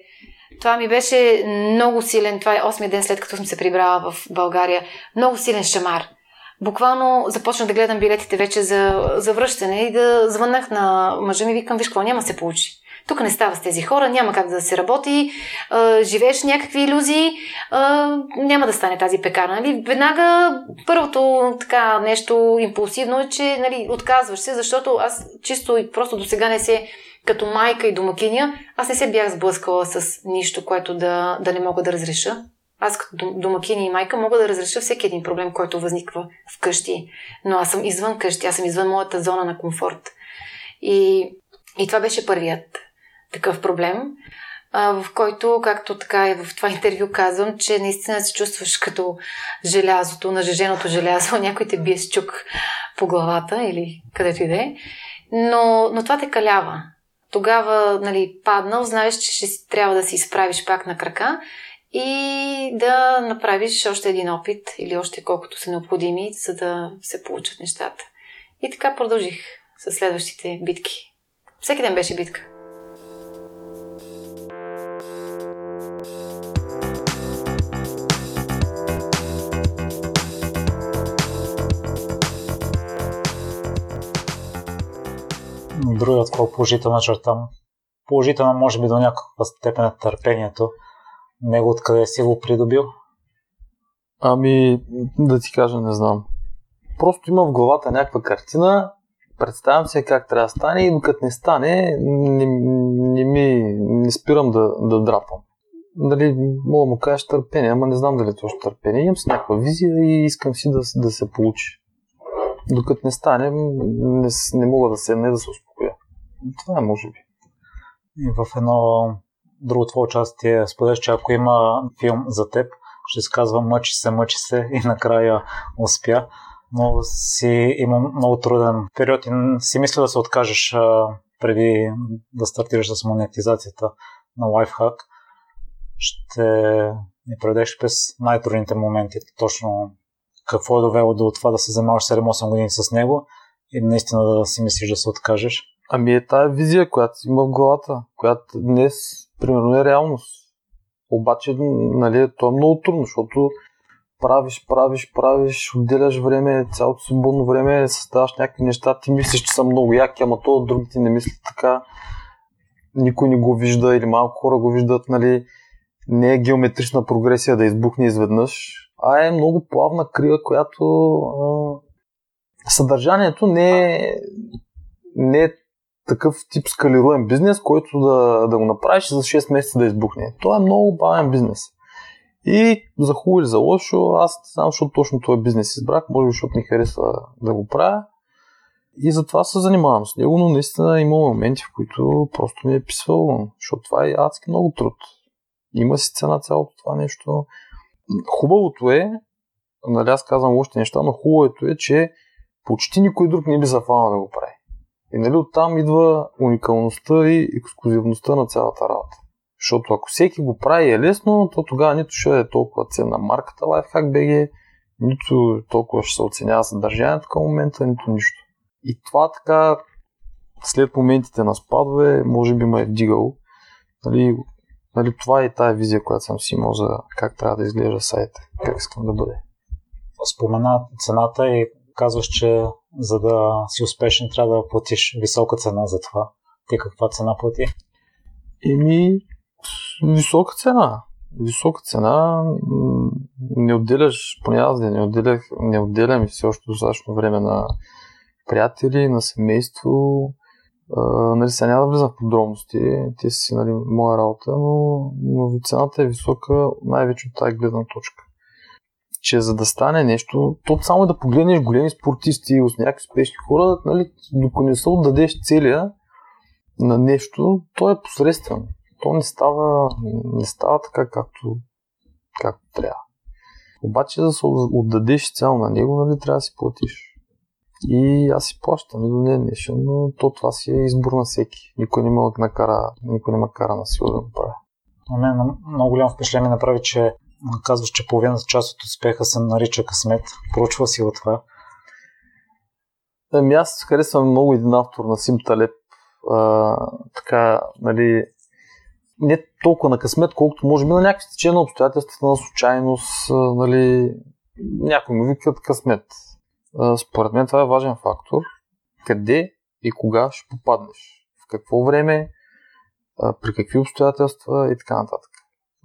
Това ми беше много силен, това е 8 ден след като съм се прибрала в България, много силен шамар буквално започнах да гледам билетите вече за, за връщане и да звънах на мъжа ми, викам, виж какво, няма се получи. Тук не става с тези хора, няма как да се работи, а, живееш някакви иллюзии, а, няма да стане тази пекарна. Нали? Веднага първото така нещо импулсивно е, че нали, отказваш се, защото аз чисто и просто до сега не се като майка и домакиня, аз не се бях сблъскала с нищо, което да, да не мога да разреша. Аз като домакини и майка мога да разреша всеки един проблем, който възниква вкъщи. Но аз съм извън къщи, аз съм извън моята зона на комфорт. И, и това беше първият такъв проблем, а, в който, както така и в това интервю казвам, че наистина се чувстваш като желязото, нажеженото желязо, някой те бие с чук по главата или където и да е. Но, но това те калява. Тогава, нали, паднал, знаеш, че ще трябва да се изправиш пак на крака и да направиш още един опит или още колкото са необходими, за да се получат нещата. И така продължих с следващите битки. Всеки ден беше битка. Другата такова положителна черта, положителна може би до някаква степен е търпението, него откъде си го придобил? Ами, да ти кажа, не знам. Просто имам в главата някаква картина, представям се как трябва да стане и докато не стане, не, не, ми, не спирам да, да драпам. Дали мога да му кажеш търпение, ама не знам дали е точно търпение. Имам си някаква визия и искам си да, да се получи. Докато не стане, не, не мога да седна и да се успокоя. Това е може би. И в едно друго твое участие споделяш, че ако има филм за теб, ще се казва Мъчи се, мъчи се и накрая успя. Но си имам много труден период и си мисля да се откажеш а, преди да стартираш с монетизацията на Lifehack. Ще ни предеш през най-трудните моменти, точно какво е довело до това да се занимаваш 7-8 години с него и наистина да си мислиш да се откажеш. Ами е тая визия, която има в главата, която днес примерно е реалност. Обаче, нали, то е много трудно, защото правиш, правиш, правиш, отделяш време, цялото свободно време, създаваш някакви неща, ти мислиш, че са много яки, ама то другите не мислят така. Никой не го вижда или малко хора го виждат, нали. Не е геометрична прогресия да избухне изведнъж, а е много плавна крива, която а, съдържанието не е, не е такъв тип скалируем бизнес, който да, да го направиш за 6 месеца да избухне. Това е много бавен бизнес. И за хубаво или за лошо, аз знам, защото точно този бизнес избрах, може би, защото ми харесва да го правя. И затова се занимавам с него, но наистина има моменти, в които просто ми е писвало, защото това е адски много труд. Има си цена цялото това нещо. Хубавото е, нали аз казвам още неща, но хубавото е, че почти никой друг не би се фанал да го прави. И нали оттам идва уникалността и ексклюзивността на цялата работа. Защото ако всеки го прави е лесно, то тогава нито ще е толкова ценна марката Lifehack BG, нито толкова ще се оценява съдържанието към момента, нито нищо. И това така, след моментите на спадове, може би ме е вдигал. Нали, нали, това е тая визия, която съм си имал за как трябва да изглежда сайта, как искам да бъде. Спомена цената и казваш, че за да си успешен трябва да платиш висока цена за това. Ти каква цена плати? Еми, висока цена. Висока цена. Не отделяш, поне аз не, отделях, не отделям и все още достатъчно време на приятели, на семейство. Uh, нали, сега няма да влизам в подробности, те си нали, моя работа, но, но цената е висока най-вече от тази гледна точка. Че за да стане нещо, то само да погледнеш големи спортисти, с някакви успешни хора, нали, докато не се отдадеш целия на нещо, то е посредствено. То не става, не става така, както, както трябва. Обаче, да се отдадеш цяло на него, нали, трябва да си платиш. И аз си плащам и до ден днешен, но то това си е избор на всеки. Никой не ме накара, никой не ме кара на сила да го правя. На мен много голямо впечатление направи, че казваш, че половината част от успеха се нарича късмет. Проучва си от това. Ами аз харесвам много един автор на Сим Талеп. А, така, нали, не толкова на късмет, колкото може би на някакви стечения на обстоятелствата, на случайност, нали, някой му викат късмет. Според мен това е важен фактор. Къде и кога ще попаднеш? В какво време, при какви обстоятелства и така нататък.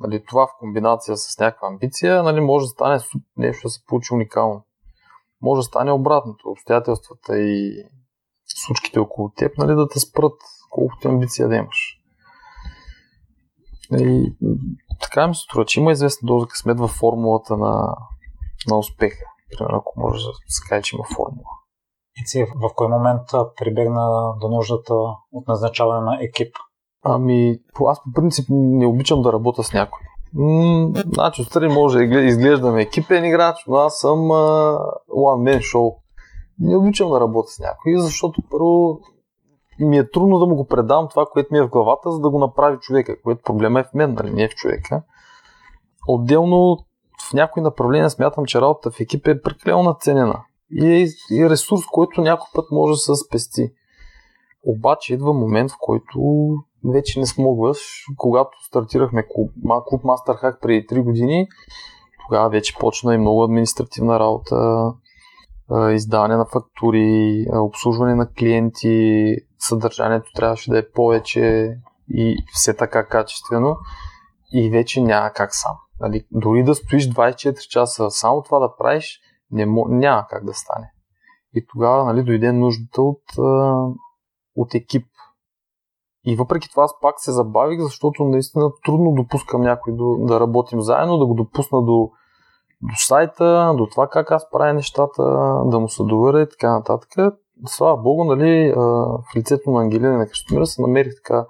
Нали, това в комбинация с някаква амбиция нали, може да стане нещо да се получи уникално. Може да стане обратното. Обстоятелствата и случките около теб нали, да те спрат колкото амбиция да имаш. И така ми се струва, че има известна доза късмет във формулата на, на успеха. Примерно, ако може да се каже, че има формула. И в кой момент прибегна до нуждата от назначаване на екип? Ами, аз по принцип не обичам да работя с някой. М- значи, отстрани може да изглеждаме екипен играч, но аз съм uh, one man show. Не обичам да работя с някой, защото първо ми е трудно да му го предам това, което ми е в главата, за да го направи човека, което проблема е в мен, нали, не е в човека. Отделно в някои направления смятам, че работата в екип е прекалено наценена и е ресурс, който някой път може да се спести. Обаче идва момент, в който вече не смогваш. Когато стартирахме клуб, клуб Master преди 3 години, тогава вече почна и много административна работа, издаване на фактури, обслужване на клиенти, съдържанието трябваше да е повече и все така качествено и вече няма как сам. Нали, дори да стоиш 24 часа само това да правиш, не, няма как да стане. И тогава нали, дойде нуждата от, от екип. И въпреки това аз пак се забавих, защото наистина трудно допускам някой до, да работим заедно, да го допусна до, до сайта, до това как аз правя нещата, да му се доверя и така нататък. Слава Богу, нали, в лицето на Ангелина и на Христомира се намерих така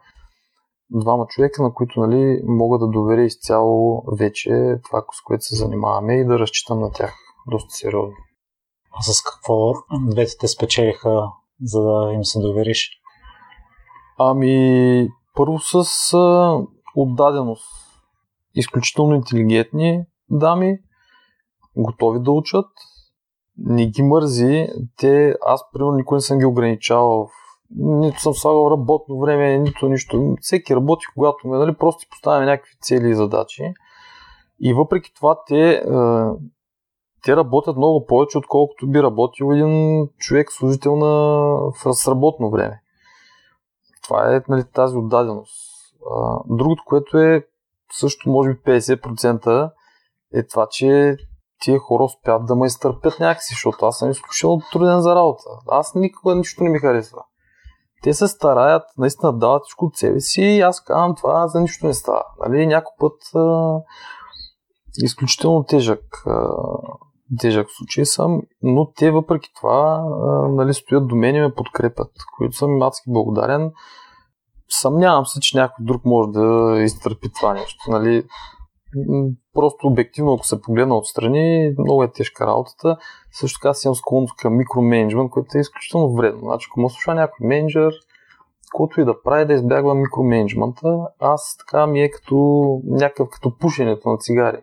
двама човека, на които нали, мога да доверя изцяло вече това, с което се занимаваме и да разчитам на тях доста сериозно. А с какво двете те спечелиха, за да им се довериш? Ами, първо с а, отдаденост. Изключително интелигентни дами, готови да учат, не ги мързи. Те, аз, примерно, никой не съм ги ограничавал нито съм слагал работно време, нито нищо. Всеки работи когато ме, нали, просто поставяме някакви цели и задачи. И въпреки това те, те работят много повече, отколкото би работил един човек служител на, в работно време. Това е нали, тази отдаденост. Другото, което е също може би 50% е това, че тия хора успят да ме изтърпят някакси, защото аз съм изключително труден за работа. Аз никога нищо не ми харесва те се стараят, наистина дават всичко от себе си и аз казвам това за нищо не става. Нали, някой път а, изключително тежък, а, тежък случай съм, но те въпреки това а, нали, стоят до мен и ме подкрепят, които съм адски благодарен. Съмнявам се, че някой друг може да изтърпи това нещо. Нали, просто обективно, ако се погледна отстрани, много е тежка работата. Също така си имам склонност към микроменеджмент, което е изключително вредно. Значи, ако му слуша някой менеджер, който и да прави да избягва микроменеджмента, аз така ми е като някакъв като пушенето на цигари.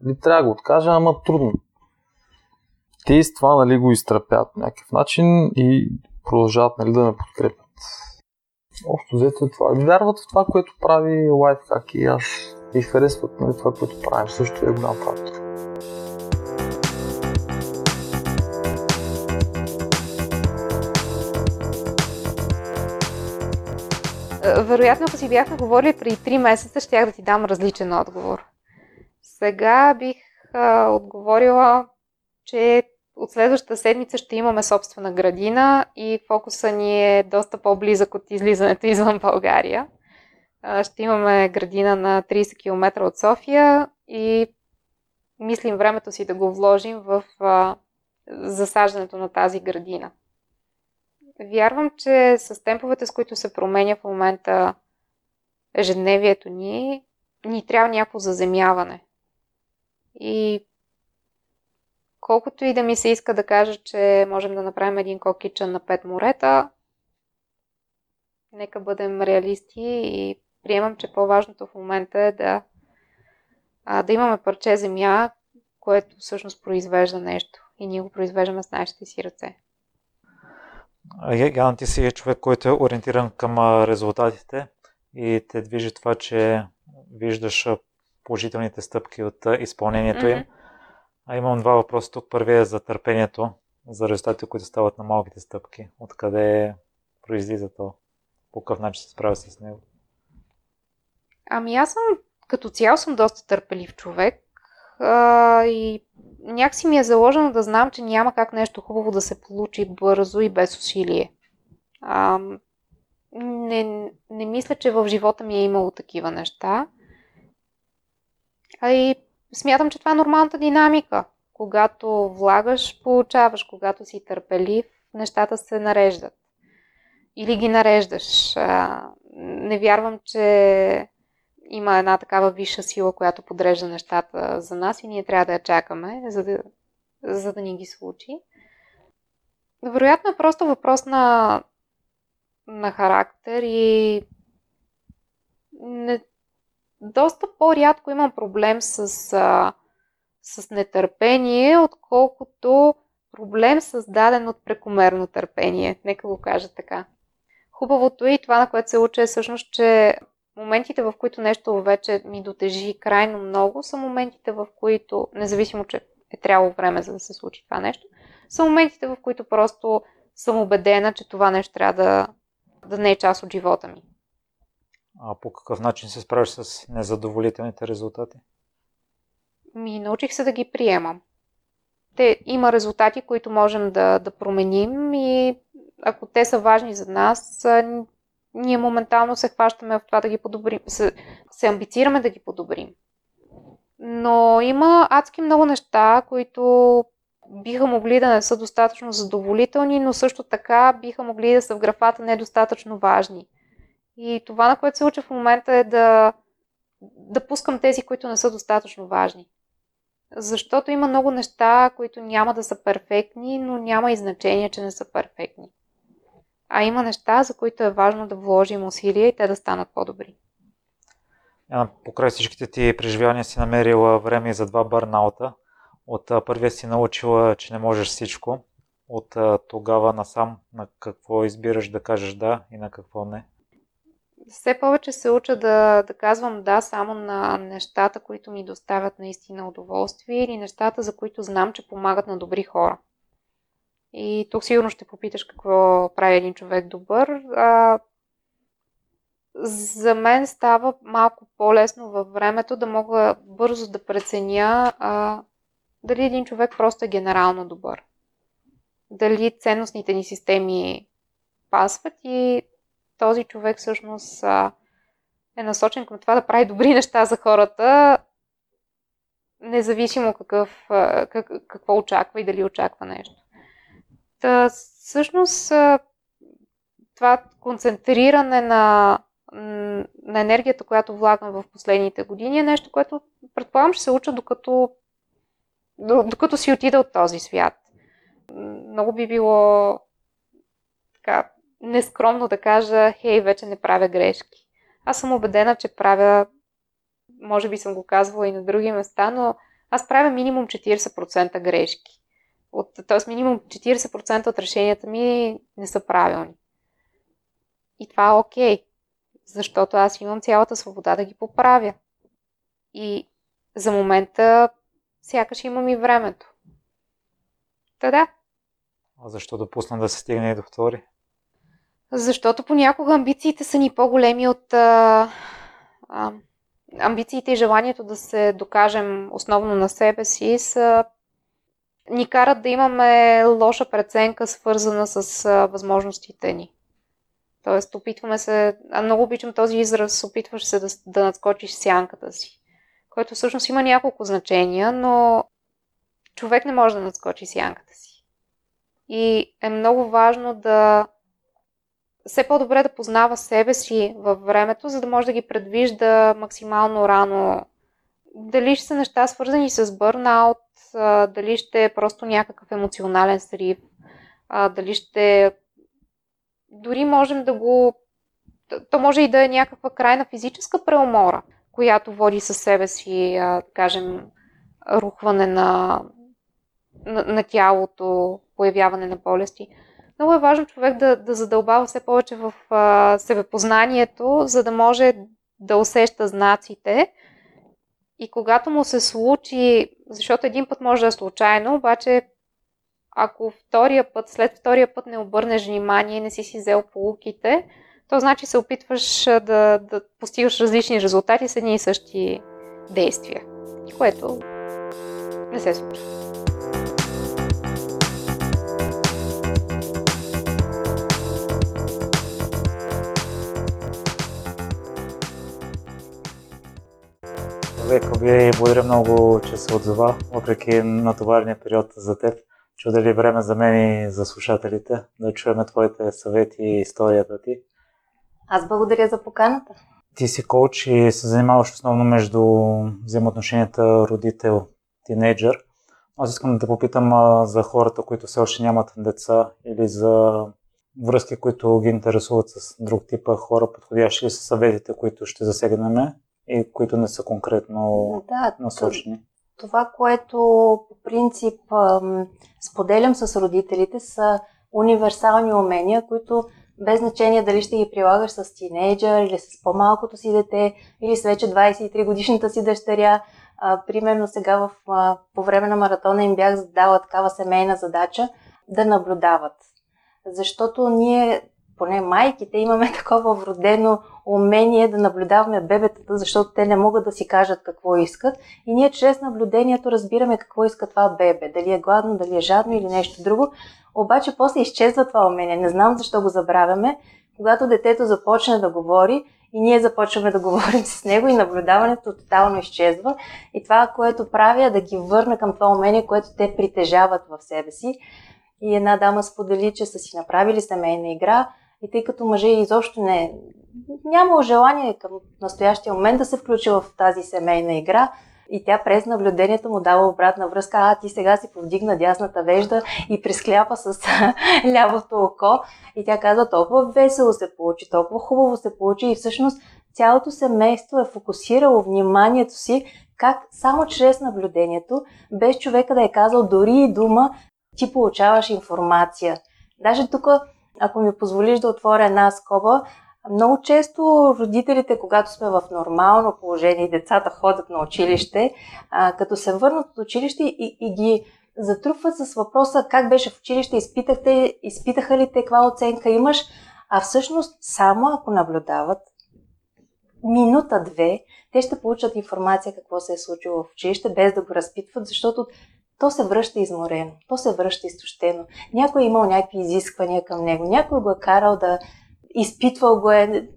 Нали, трябва да го откажа, ама трудно. Те с това нали, го изтърпят по някакъв начин и продължават нали, да ме подкрепят. Общо взето е това. Вярват в това, което прави лайфхак и аз и харесват нали, това, което правим. Също е голям фактор. Вероятно, ако си бяхме говорили преди 3 месеца, щях да ти дам различен отговор. Сега бих а, отговорила, че от следващата седмица ще имаме собствена градина и фокуса ни е доста по-близък от излизането извън България. Ще имаме градина на 30 км от София и мислим времето си да го вложим в засаждането на тази градина. Вярвам, че с темповете, с които се променя в момента ежедневието ни, ни трябва някакво заземяване. И колкото и да ми се иска да кажа, че можем да направим един кокичен на пет морета, нека бъдем реалисти и приемам, че по-важното в момента е да, а, да имаме парче земя, което всъщност произвежда нещо. И ние го произвеждаме с нашите си ръце. Ян, ти си човек, който е ориентиран към резултатите и те движи това, че виждаш положителните стъпки от изпълнението им. А имам два въпроса тук. Първият е за търпението, за резултатите, които стават на малките стъпки. Откъде произлиза то? По какъв начин се справя с него? Ами аз съм, като цяло съм доста търпелив човек а, и някакси ми е заложено да знам, че няма как нещо хубаво да се получи бързо и без усилие. А, не, не мисля, че в живота ми е имало такива неща. А и смятам, че това е нормалната динамика. Когато влагаш, получаваш. Когато си търпелив, нещата се нареждат. Или ги нареждаш. Не вярвам, че има една такава висша сила, която подрежда нещата за нас и ние трябва да я чакаме, за да, за да ни ги случи. Вероятно е просто въпрос на, на характер и не, доста по-рядко имам проблем с, а, с нетърпение, отколкото проблем създаден от прекомерно търпение. Нека го кажа така. Хубавото и това, на което се уча е всъщност, че моментите, в които нещо вече ми дотежи крайно много, са моментите, в които, независимо, че е трябвало време за да се случи това нещо, са моментите, в които просто съм убедена, че това нещо трябва да, да не е част от живота ми. А по какъв начин се справиш с незадоволителните резултати? Ми научих се да ги приемам. Те има резултати, които можем да, да променим и ако те са важни за нас, ние моментално се хващаме в това да ги подобрим, се, се амбицираме да ги подобрим. Но има адски много неща, които биха могли да не са достатъчно задоволителни, но също така биха могли да са в графата недостатъчно важни. И това, на което се уча в момента е да, да пускам тези, които не са достатъчно важни. Защото има много неща, които няма да са перфектни, но няма и значение, че не са перфектни. А има неща, за които е важно да вложим усилия и те да станат по-добри. Покрай всичките ти преживявания си намерила време за два бърнаута. От първия си научила, че не можеш всичко. От тогава насам на какво избираш да кажеш да и на какво не? Все повече се уча да, да казвам да само на нещата, които ми доставят наистина удоволствие или нещата, за които знам, че помагат на добри хора. И тук сигурно ще попиташ какво прави един човек добър. А, за мен става малко по-лесно във времето да мога бързо да преценя а, дали един човек просто е генерално добър. Дали ценностните ни системи пасват и този човек всъщност е насочен към това да прави добри неща за хората, независимо какъв, как, какво очаква и дали очаква нещо. Та, всъщност, това концентриране на, на енергията, която влагам в последните години е нещо, което предполагам ще се уча докато, докато си отида от този свят. Много би било така нескромно да кажа, хей, вече не правя грешки. Аз съм убедена, че правя, може би съм го казвала и на други места, но аз правя минимум 40% грешки. От, т.е. минимум 40% от решенията ми не са правилни. И това е окей, защото аз имам цялата свобода да ги поправя. И за момента сякаш имам и времето. Та да. А защо допусна да се стигне и до втори? Защото понякога амбициите са ни по-големи от а, а, амбициите и желанието да се докажем основно на себе си са ни карат да имаме лоша преценка, свързана с а, възможностите ни. Тоест, опитваме се, а много обичам този израз, опитваш се да, да надскочиш сянката си, който всъщност има няколко значения, но човек не може да надскочи сянката си. И е много важно да все по-добре да познава себе си във времето, за да може да ги предвижда максимално рано. Дали ще са неща свързани с бърнаут, дали ще е просто някакъв емоционален срив, дали ще дори можем да го... То може и да е някаква крайна физическа преумора, която води със себе си, кажем, рухване на, на, на тялото, появяване на болести. Много е важно човек да, да задълбава все повече в а, себепознанието, за да може да усеща знаците. И когато му се случи, защото един път може да е случайно, обаче ако втория път, след втория път не обърнеш внимание не си си взел полуките, то значи се опитваш да, да постигаш различни резултати с едни и същи действия, което не се случва. Века ви благодаря много, че се отзова, въпреки натоварения период за теб. Чуда ли време за мен и за слушателите да чуем твоите съвети и историята ти. Аз благодаря за поканата. Ти си коуч и се занимаваш основно между взаимоотношенията родител-тинейджър. Аз искам да те попитам а, за хората, които все още нямат деца или за връзки, които ги интересуват с друг тип хора, подходящи ли са съветите, които ще засегнем и които не са конкретно да, насочени? Това, което по принцип споделям с родителите, са универсални умения, които без значение дали ще ги прилагаш с тинейджър или с по-малкото си дете или с вече 23 годишната си дъщеря. А, примерно сега в, а, по време на маратона им бях задала такава семейна задача да наблюдават. Защото ние поне майките, имаме такова вродено умение да наблюдаваме бебетата, защото те не могат да си кажат какво искат. И ние чрез наблюдението разбираме какво иска това бебе. Дали е гладно, дали е жадно или нещо друго. Обаче после изчезва това умение. Не знам защо го забравяме. Когато детето започне да говори и ние започваме да говорим с него и наблюдаването тотално изчезва. И това, което правя, е да ги върна към това умение, което те притежават в себе си. И една дама сподели, че са си направили семейна игра, и тъй като мъже изобщо не няма желание към настоящия момент да се включи в тази семейна игра, и тя през наблюдението му дава обратна връзка, а ти сега си повдигна дясната вежда и прескляпа с лявото око. И тя казва, толкова весело се получи, толкова хубаво се получи и всъщност цялото семейство е фокусирало вниманието си как само чрез наблюдението, без човека да е казал дори и дума, ти получаваш информация. Даже тук ако ми позволиш да отворя една скоба, много често родителите, когато сме в нормално положение децата ходят на училище, а, като се върнат от училище и, и ги затрупват с въпроса как беше в училище, изпитахте, изпитаха ли те, каква оценка имаш, а всъщност само ако наблюдават минута-две, те ще получат информация какво се е случило в училище, без да го разпитват, защото то се връща изморено, то се връща изтощено. Някой е имал някакви изисквания към него, някой го е карал да изпитвал го е.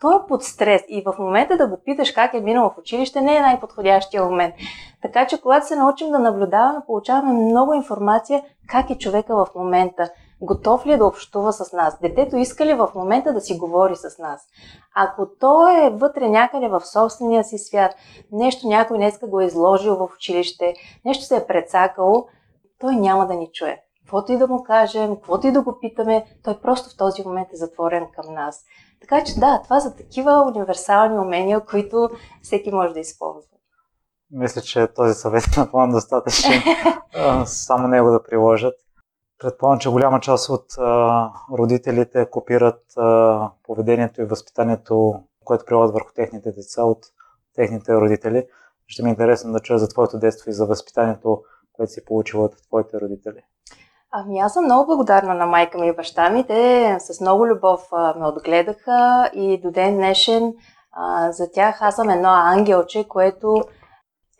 Той е под стрес и в момента да го питаш как е минало в училище не е най-подходящия момент. Така че когато се научим да наблюдаваме, получаваме много информация как е човека в момента готов ли е да общува с нас? Детето иска ли в момента да си говори с нас? Ако той е вътре някъде в собствения си свят, нещо някой днеска го е изложил в училище, нещо се е прецакало, той няма да ни чуе. Каквото и да му кажем, каквото и да го питаме, той просто в този момент е затворен към нас. Така че да, това са такива универсални умения, които всеки може да използва. Мисля, че този съвет е напълно достатъчен. Само него да приложат. Предполагам, че голяма част от а, родителите копират а, поведението и възпитанието, което прилагат върху техните деца от техните родители. Ще ми е интересно да чуя за твоето детство и за възпитанието, което си получила от твоите родители. Ами аз съм много благодарна на майка ми и баща ми. Те с много любов а, ме отгледаха и до ден днешен а, за тях аз съм едно ангелче, което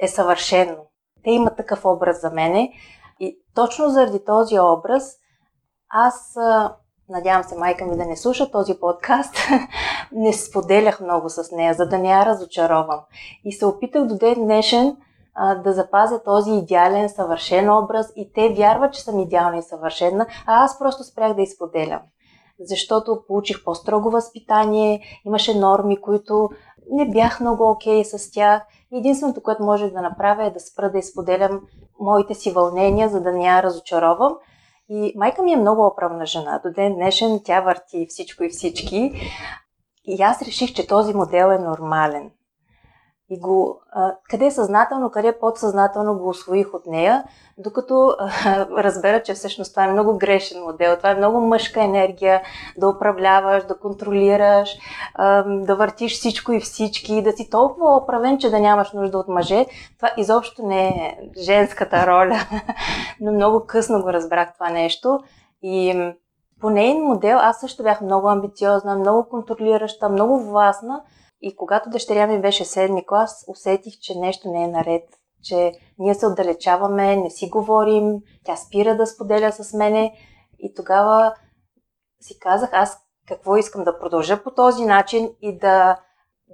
е съвършено. Те имат такъв образ за мене и точно заради този образ аз, надявам се майка ми да не слуша този подкаст, не споделях много с нея, за да не я разочаровам. И се опитах до ден днешен а, да запазя този идеален, съвършен образ и те вярват, че съм идеална и съвършена, а аз просто спрях да изподелям. Защото получих по-строго възпитание, имаше норми, които не бях много окей okay с тях. Единственото, което може да направя е да спра да изподелям моите си вълнения, за да не я разочаровам. И майка ми е много оправна жена. До ден днешен тя върти всичко и всички. И аз реших, че този модел е нормален и го, а, къде е съзнателно, къде е подсъзнателно го освоих от нея, докато а, разбера, че всъщност това е много грешен модел, това е много мъжка енергия, да управляваш, да контролираш, а, да въртиш всичко и всички, да си толкова оправен, че да нямаш нужда от мъже. Това изобщо не е женската роля, но много късно го разбрах това нещо. И по нейн модел аз също бях много амбициозна, много контролираща, много властна, и когато дъщеря ми беше седми клас, усетих, че нещо не е наред, че ние се отдалечаваме, не си говорим, тя спира да споделя с мене и тогава си казах аз какво искам да продължа по този начин и да,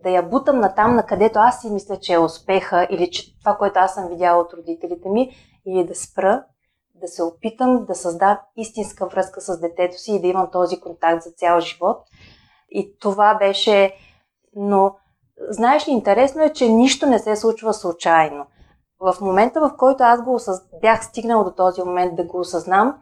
да я бутам на там, на където аз си мисля, че е успеха или че това, което аз съм видяла от родителите ми, или да спра, да се опитам да създам истинска връзка с детето си и да имам този контакт за цял живот. И това беше но, знаеш ли, интересно е, че нищо не се случва случайно. В момента, в който аз го осъз... бях стигнал до този момент да го осъзнам,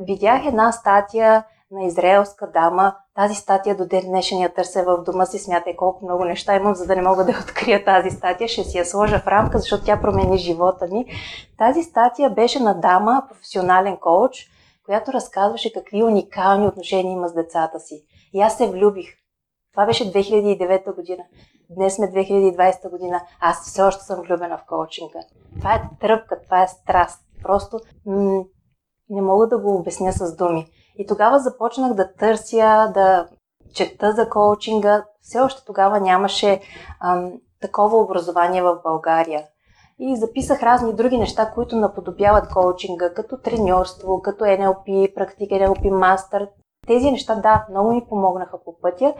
видях една статия на израелска дама. Тази статия до ден днешен я търся в дома си. Смятай колко много неща имам, за да не мога да открия тази статия. Ще си я сложа в рамка, защото тя промени живота ми. Тази статия беше на дама, професионален коуч, която разказваше какви уникални отношения има с децата си. И аз се влюбих. Това беше 2009 година. Днес сме 2020 година. Аз все още съм влюбена в коучинга. Това е тръпка, това е страст. Просто м- не мога да го обясня с думи. И тогава започнах да търся, да чета за коучинга. Все още тогава нямаше ам, такова образование в България. И записах разни други неща, които наподобяват коучинга, като треньорство, като NLP, практика NLP мастър. Тези неща, да, много ми помогнаха по пътя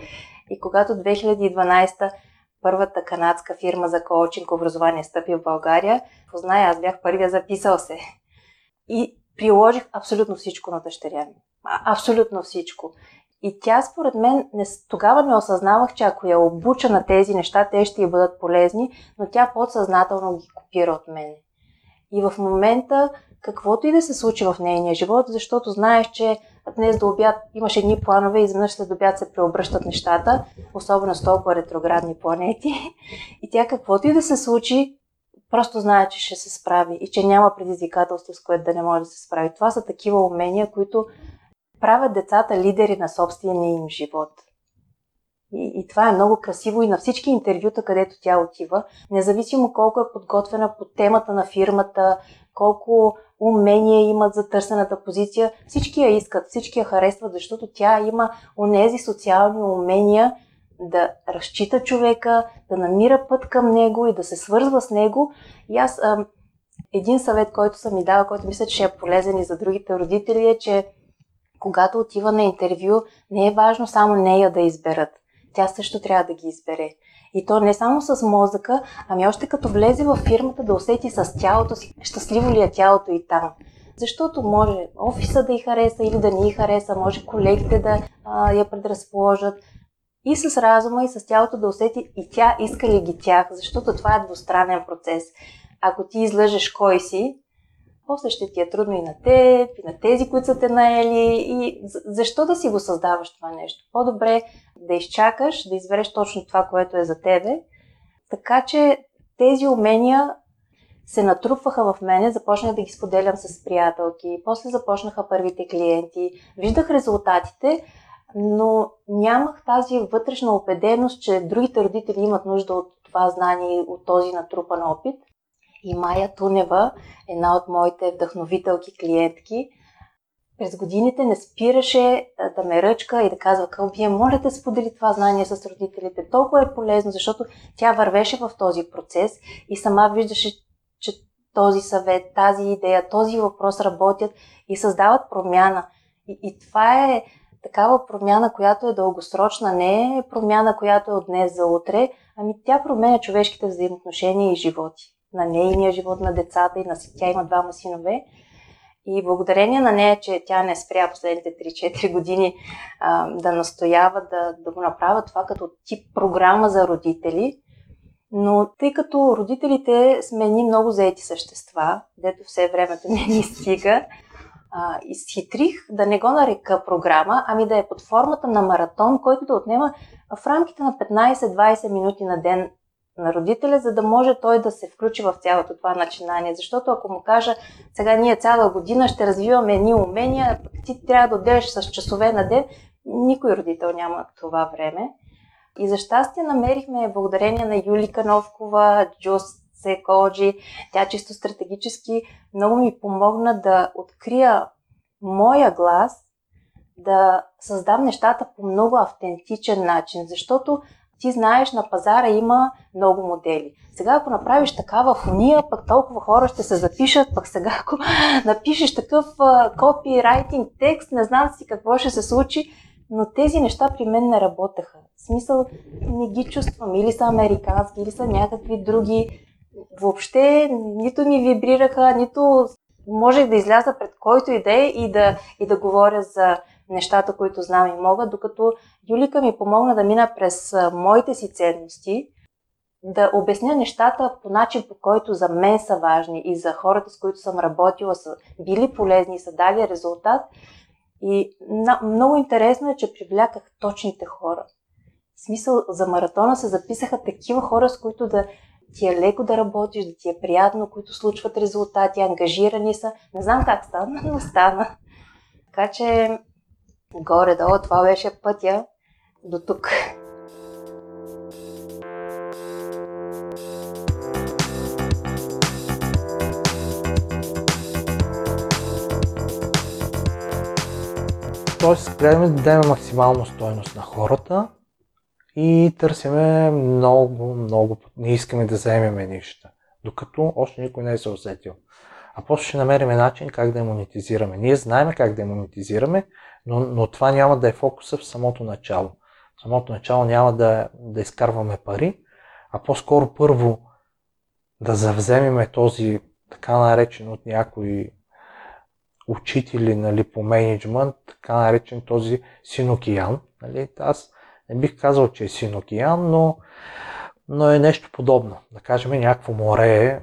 и когато 2012 първата канадска фирма за коучинг образование стъпи в България, позная, аз бях първия записал се. И приложих абсолютно всичко на дъщеря ми. Абсолютно всичко. И тя, според мен, не, тогава не осъзнавах, че ако я обуча на тези неща, те ще й бъдат полезни, но тя подсъзнателно ги копира от мен. И в момента, каквото и да се случи в нейния живот, защото знаеш, че днес до обяд имаш едни планове изведнъж след обяд се преобръщат нещата, особено с толкова ретроградни планети. И тя каквото и да се случи, просто знае, че ще се справи и че няма предизвикателство, с което да не може да се справи. Това са такива умения, които правят децата лидери на собствения им живот. И, и това е много красиво и на всички интервюта, където тя отива, независимо колко е подготвена по темата на фирмата, колко умения имат за търсената позиция, всички я искат, всички я харесват, защото тя има онези социални умения да разчита човека, да намира път към него и да се свързва с него. И аз а, един съвет, който съм ми дала, който мисля, че е полезен и за другите родители, е, че когато отива на интервю, не е важно само нея да изберат. Тя също трябва да ги избере. И то не само с мозъка, ами още като влезе в фирмата да усети с тялото си, щастливо ли е тялото и там. Защото може офиса да й хареса или да ни й хареса, може колегите да а, я предразположат. И с разума, и с тялото да усети и тя иска ли ги тях, защото това е двустранен процес. Ако ти излъжеш кой си, после ще ти е трудно и на теб, и на тези, които са те наели. И защо да си го създаваш това нещо? По-добре да изчакаш, да избереш точно това, което е за тебе. Така че тези умения се натрупваха в мене, започнах да ги споделям с приятелки, после започнаха първите клиенти, виждах резултатите, но нямах тази вътрешна убеденост, че другите родители имат нужда от това знание, от този натрупан опит. И Майя Тунева, една от моите вдъхновителки клиентки, през годините не спираше да ме ръчка и да казва, Кълбия, моля да сподели това знание с родителите. Толкова е полезно, защото тя вървеше в този процес и сама виждаше, че този съвет, тази идея, този въпрос работят и създават промяна. И, и това е такава промяна, която е дългосрочна, не е промяна, която е от днес за утре, ами тя променя човешките взаимоотношения и животи. На нейния живот, на децата и на тя има двама синове. И благодарение на нея, че тя не спря последните 3-4 години а, да настоява да, да го направя това като тип програма за родители, но тъй като родителите сме ни много заети същества, дето все времето не ни стига, а, изхитрих да не го нарека програма, ами да е под формата на маратон, който да отнема в рамките на 15-20 минути на ден на родителя, за да може той да се включи в цялото това начинание. Защото ако му кажа, сега ние цяла година ще развиваме едни умения, пък ти трябва да отделяш с часове на ден, никой родител няма това време. И за щастие намерихме благодарение на Юлика Новкова, Джус Секоджи, тя чисто стратегически много ми помогна да открия моя глас, да създам нещата по много автентичен начин, защото ти знаеш, на пазара има много модели. Сега, ако направиш такава фония, пък толкова хора ще се запишат, пък сега, ако напишеш такъв копирайтинг текст, не знам си какво ще се случи, но тези неща при мен не работеха. В смисъл, не ги чувствам. Или са американски, или са някакви други. Въобще нито ми вибрираха, нито можех да изляза пред който и да, и да говоря за нещата, които знам и мога, докато Юлика ми помогна да мина през моите си ценности, да обясня нещата по начин, по който за мен са важни и за хората, с които съм работила, са били полезни и са дали резултат. И много интересно е, че привляках точните хора. В смисъл, за маратона се записаха такива хора, с които да ти е леко да работиш, да ти е приятно, които случват резултати, ангажирани са. Не знам как стана, но стана. Така че Горе-долу това беше пътя до тук. Тоест, гледаме да дадем максимална стойност на хората и търсиме много, много. Не искаме да вземеме нищо, докато още никой не е се усетил. А после ще намерим начин как да я монетизираме. Ние знаем как да монетизираме, но, но това няма да е фокуса в самото начало. В самото начало няма да, да изкарваме пари, а по-скоро първо да завземеме този така наречен от някои учители нали, по менеджмент, така наречен този синокиян. Нали. Аз не бих казал, че е синокиян, но, но е нещо подобно. Да кажем, някакво море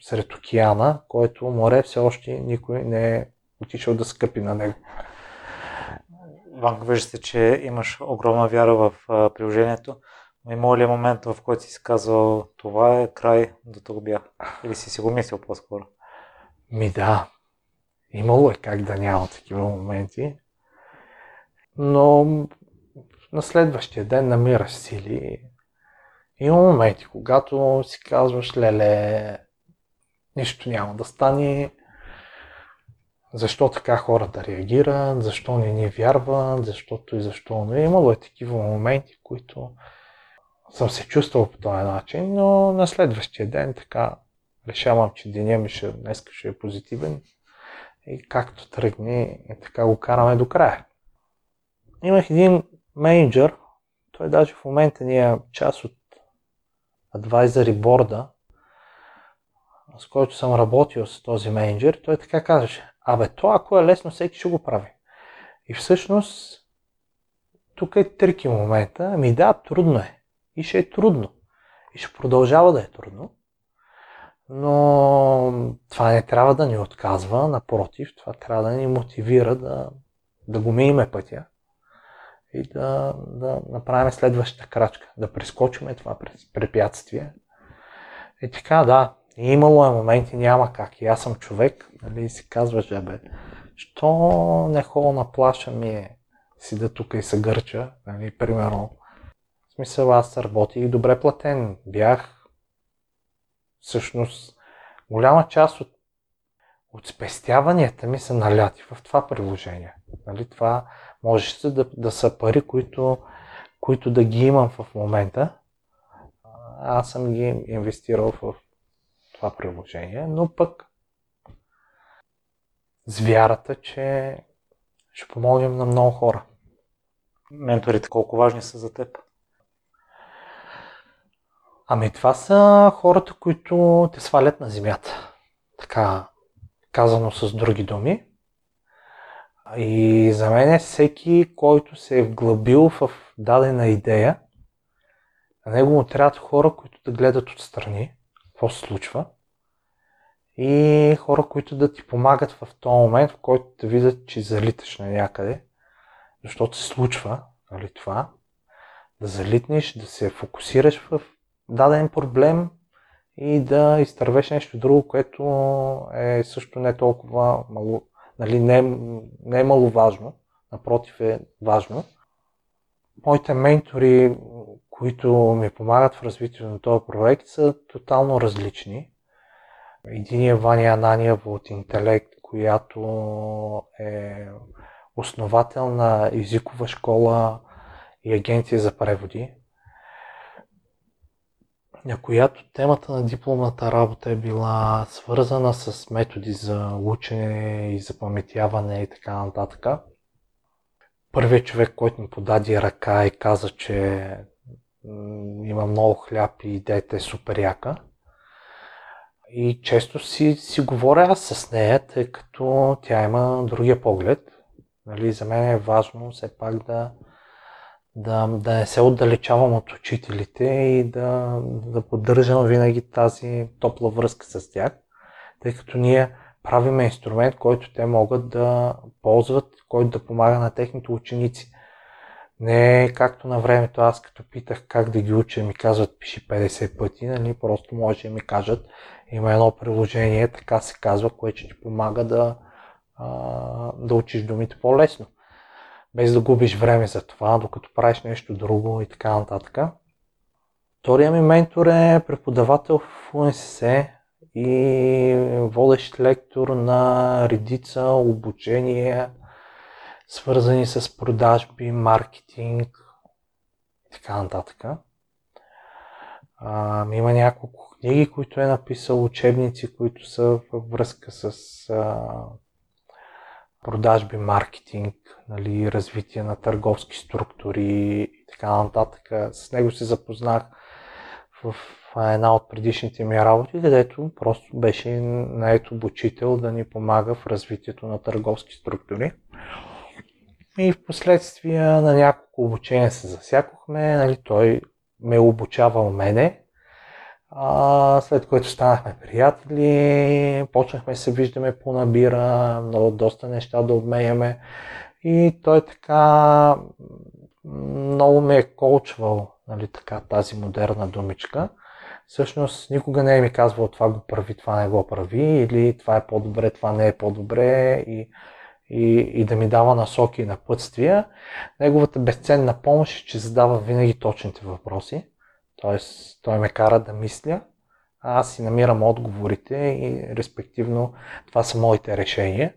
сред океана, което море все още никой не е отишъл да скъпи на него. Ванко, вижда се, че имаш огромна вяра в а, приложението. Но ли момент, в който си казал, това е край, до тук бях? Или си си го мислил по-скоро? Ми да. Имало е как да няма такива моменти. Но на следващия ден намираш сили. Има моменти, когато си казваш, леле, нищо няма да стане, защо така хората реагират, защо не ни вярват, защото и защо не. Имало е такива моменти, които съм се чувствал по този начин, но на следващия ден така решавам, че деня ми ще, днес ще е позитивен и както тръгне, така го караме до края. Имах един менеджер, той даже в момента ни е част от advisory борда, с който съм работил с този менеджер, той така казваше, Абе, то ако е лесно, всеки ще го прави. И всъщност, тук е трики момента. Ами да, трудно е. И ще е трудно. И ще продължава да е трудно. Но това не трябва да ни отказва, напротив, това трябва да ни мотивира да, да го миниме пътя и да, да направим следващата крачка, да прескочиме това препятствие. И така, да, И имало е моменти, няма как. И аз съм човек, нали, и си казваш, бе, що не ходя на плаша ми е си да тук и се гърча, нали, примерно. В смисъл, аз работих добре платен. Бях всъщност голяма част от, от спестяванията ми са наляти в това приложение. Нали, това можеш да, да са пари, които, които да ги имам в момента. Аз съм ги инвестирал в това приложение, но пък с вярата, че ще помогнем на много хора. Менторите колко важни са за теб? Ами това са хората, които те свалят на земята. Така казано с други думи. И за мен е всеки, който се е вглъбил в дадена идея, на него му трябват хора, които да гледат отстрани какво се случва и хора, които да ти помагат в този момент, в който да видят, че залиташ на някъде, защото се случва нали, това, да залитнеш, да се фокусираш в даден проблем и да изтървеш нещо друго, което е също не толкова мало, нали, не, не е маловажно, напротив е важно. Моите ментори, които ми помагат в развитието на този проект, са тотално различни. Един е Ваня Ананиева от Интелект, която е основател на езикова школа и агенция за преводи, на която темата на дипломната работа е била свързана с методи за учене и запаметяване и така нататък. Първият човек, който ми подаде ръка и каза, че има много хляб и идеята е супер яка. И често си, си говоря аз с нея, тъй като тя има другия поглед. Нали, за мен е важно все пак да, да, да не се отдалечавам от учителите и да, да поддържам винаги тази топла връзка с тях, тъй като ние правим инструмент, който те могат да ползват, който да помага на техните ученици. Не както на времето аз като питах как да ги уча, ми казват пиши 50 пъти, нали? просто може да ми кажат има едно приложение, така се казва, което ти помага да, да учиш думите по-лесно без да губиш време за това, докато правиш нещо друго и така нататък. Втория ми ментор е преподавател в УНСС и водещ лектор на редица обучения, свързани с продажби, маркетинг и така нататък. А, има няколко книги, които е написал, учебници, които са във връзка с а, продажби, маркетинг, нали, развитие на търговски структури и така нататък. С него се запознах в една от предишните ми работи, където просто беше наед обучител да ни помага в развитието на търговски структури. И в последствие на няколко обучения се засякохме, нали, той ме обучавал мене, а, след което станахме приятели, почнахме да се виждаме по набира, много доста неща да обменяме. И той така много ме е колчвал, нали, така, тази модерна думичка. Всъщност никога не е ми казвал това го прави, това не го прави, или това е по-добре, това не е по-добре и, и, и да ми дава насоки и напътствия. Неговата безценна помощ е, че задава винаги точните въпроси. Тоест, той ме кара да мисля, а аз си намирам отговорите и респективно това са моите решения.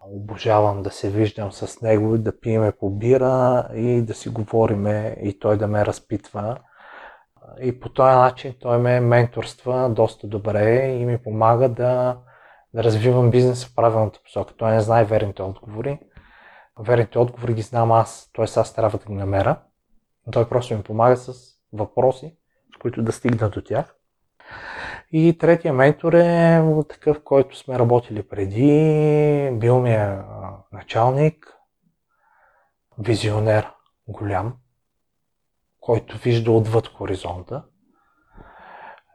Обожавам да се виждам с него, да пиеме по бира и да си говориме и той да ме разпитва. И по този начин той ме менторства доста добре и ми помага да, да развивам бизнес в правилната посока. Той не знае верните отговори. Верните отговори ги знам аз, т.е. аз трябва да ги намеря. Той просто ми помага с въпроси, с които да стигна до тях. И третия ментор е такъв, който сме работили преди. Бил ми е началник, визионер голям, който вижда отвъд хоризонта.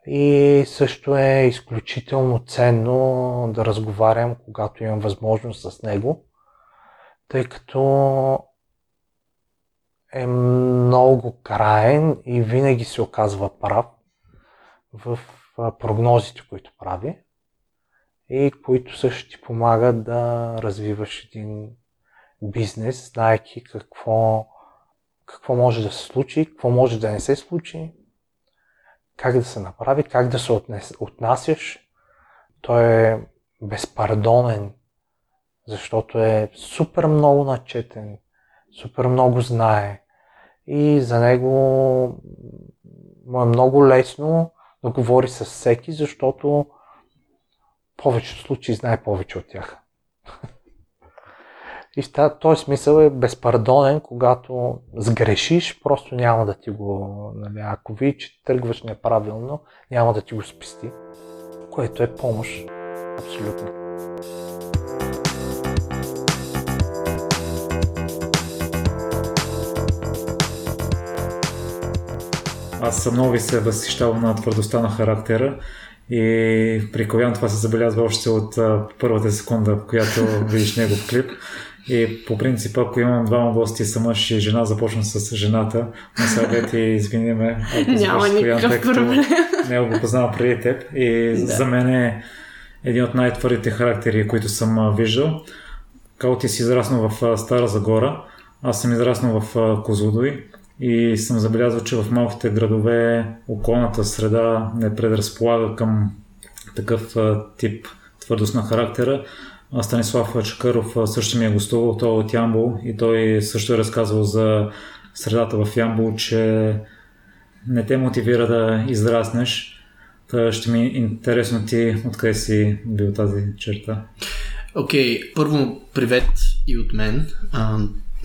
И също е изключително ценно да разговарям, когато имам възможност с него, тъй като е много краен и винаги се оказва прав в прогнозите, които прави и които също ти помагат да развиваш един бизнес, знаеки какво, какво може да се случи, какво може да не се случи, как да се направи, как да се отнес, отнасяш. Той е безпардонен, защото е супер много начетен, супер много знае и за него му е много лесно да говори с всеки, защото повечето случаи знае повече от тях. И в този смисъл е безпардонен, когато сгрешиш, просто няма да ти го... Нали, ако види, че тръгваш неправилно, няма да ти го спести, което е помощ. Абсолютно. Аз съм много се възхищавам на твърдостта на характера и при Ковян това се забелязва още от първата секунда, в която видиш негов клип. И по принцип, ако имам двама гости са мъж и жена, започвам с жената. Но сега ти извини ме, ако Няма никакъв проблем. Не го познавам преди теб. И да. за мен е един от най-твърдите характери, които съм виждал. Као ти си израснал в Стара Загора, аз съм израснал в Козлодой и съм забелязал, че в малките градове околната среда не предразполага към такъв тип твърдост на характера. Станислав Чакаров също ми е гостувал, той е от Ямбол и той също е разказвал за средата в Ямбол, че не те мотивира да израснеш. Та ще ми е интересно ти откъде си бил тази черта. Окей, okay, първо привет и от мен,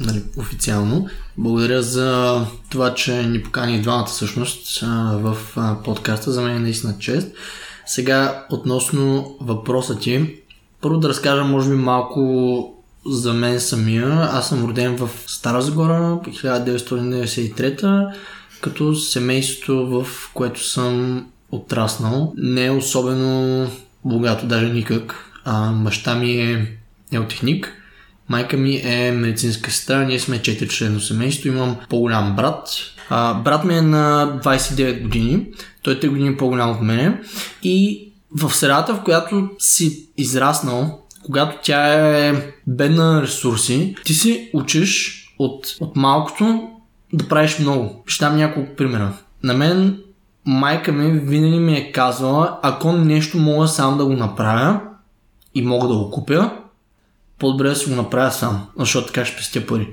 нали, официално. Благодаря за това, че ни покани двамата всъщност в подкаста. За мен е наистина чест. Сега, относно въпроса ти, първо да разкажа, може би, малко за мен самия. Аз съм роден в Стара Загора, 1993 като семейството, в което съм отраснал, не е особено богато, даже никак. А, баща ми е неотехник, майка ми е медицинска сестра, ние сме 4 члено семейство, имам по-голям брат. А, брат ми е на 29 години, той е 3 години по-голям от мене и в средата, в която си израснал, когато тя е бедна на ресурси, ти си учиш от, от малкото да правиш много. Ще дам няколко примера. На мен майка ми винаги ми е казвала, ако нещо мога сам да го направя и мога да го купя, по-добре да си го направя сам, защото така ще пестя пари.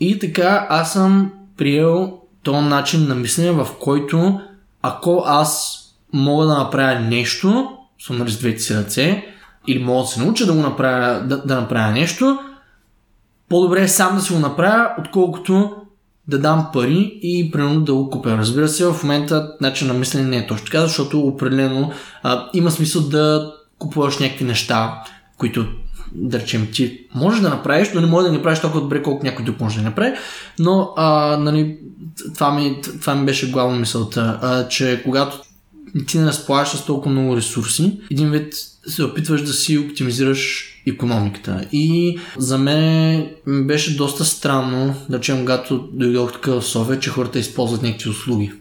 И така аз съм приел този начин на мислене, в който ако аз мога да направя нещо, съм нали с двете си ръце, или мога да се науча да го направя, да, да направя нещо, по-добре е сам да си го направя, отколкото да дам пари и примерно да го купя. Разбира се, в момента начин на мислене не е точно така, защото определено а, има смисъл да купуваш някакви неща, които да речем ти можеш да направиш, но не можеш да не правиш толкова добре, колко някой друг може да направи. Но а, нали, това, ми, това ми беше главна мисълта, а, че когато ти не разполагаш с толкова много ресурси, един вид се опитваш да си оптимизираш економиката. И за мен беше доста странно, да речем, когато дойдох тук в София, че хората използват някакви услуги.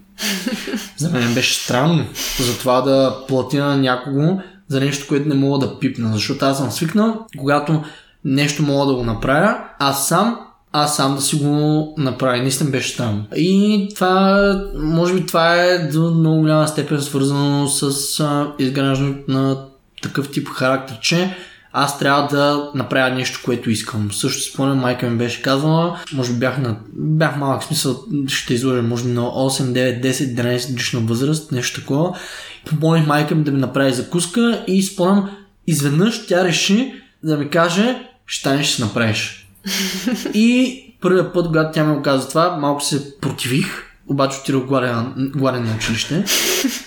за мен беше странно за това да платя на някого за нещо, което не мога да пипна, защото аз съм свикнал, когато нещо мога да го направя, аз сам аз сам да си го направя. Наистина беше странно. И това, може би това е до много голяма степен свързано с изграждането на такъв тип характер, че аз трябва да направя нещо, което искам. Също спомням, майка ми беше казала, може би бях, на, бях малък смисъл, ще изложа, може би на 8, 9, 10, 11 годишна възраст, нещо такова. Помолих майка ми да ми направи закуска и спомням, изведнъж тя реши да ми каже, ще ще направиш. и първият път, когато тя ми каза това, малко се противих, обаче отидох гладен, на училище.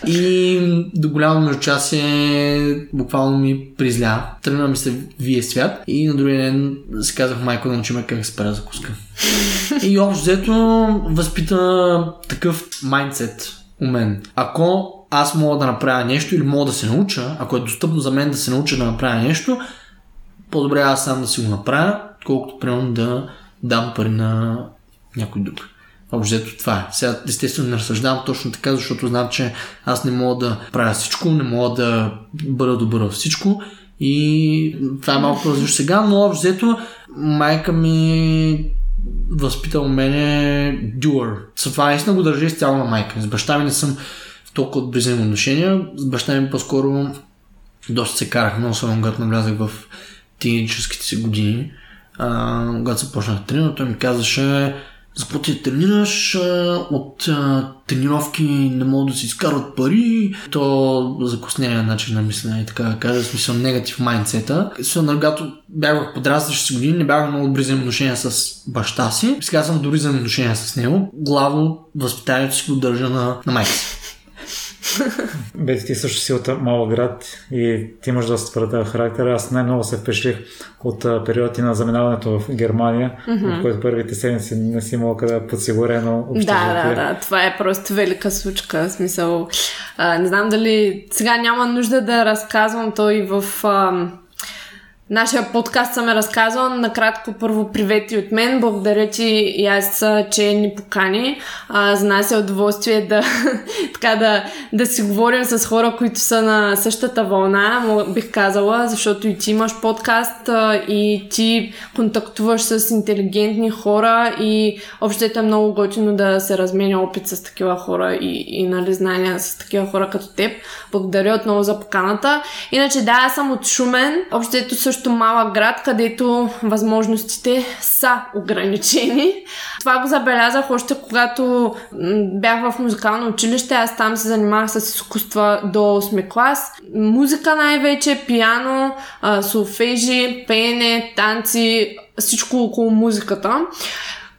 И до голямо междучасие буквално ми призля. Тръгна ми се вие свят и на другия ден си казах майко да научим как се закуска. И общо взето възпита такъв майндсет у мен. Ако аз мога да направя нещо или мога да се науча, ако е достъпно за мен да се науча да направя нещо, по-добре аз сам да си го направя, колкото примерно да дам пари на някой друг. Общо това е. Сега естествено не разсъждавам точно така, защото знам, че аз не мога да правя всичко, не мога да бъда добър във всичко. И това е малко различно сега, но общо майка ми възпитал мене doer. С това наистина го държа изцяло на майка. С баща ми не съм в толкова добри взаимоотношения. С баща ми по-скоро доста се карахме, особено когато навлязах в тиническите си години. А, когато започнах да тренирам, той ми казваше започти да тренираш, от а, тренировки не могат да си изкарват пари, то закоснения начин на мислене така да кажа, смисъл негатив майндсета. Сега, когато бях в подрастващи си години, не бях много добри взаимоотношения с баща си, сега съм добри взаимоотношения с него. Главно възпитанието си го държа на, на майка си. Бе, ти също си от малък град и ти имаш доста твърда характер. Аз най-много се впечатлих от периоди на заминаването в Германия, mm-hmm. в който първите седмици не си имал къде подсигурено общежитие. Да, да, да. Това е просто велика случка. В смисъл, а, не знам дали сега няма нужда да разказвам той в... А, нашия подкаст съм е разказала. Накратко първо привет и от мен. Благодаря ти и аз, че ни покани. А, за нас е удоволствие да, така да, да си говорим с хора, които са на същата вълна, бих казала, защото и ти имаш подкаст а, и ти контактуваш с интелигентни хора и общо е много готино да се разменя опит с такива хора и, и нали, знания с такива хора като теб. Благодаря отново за поканата. Иначе да, аз съм от Шумен. Общо също също малък град, където възможностите са ограничени. Това го забелязах още когато бях в музикално училище. Аз там се занимавах с изкуства до 8 клас. Музика най-вече, пиано, солфежи, пеене, танци, всичко около музиката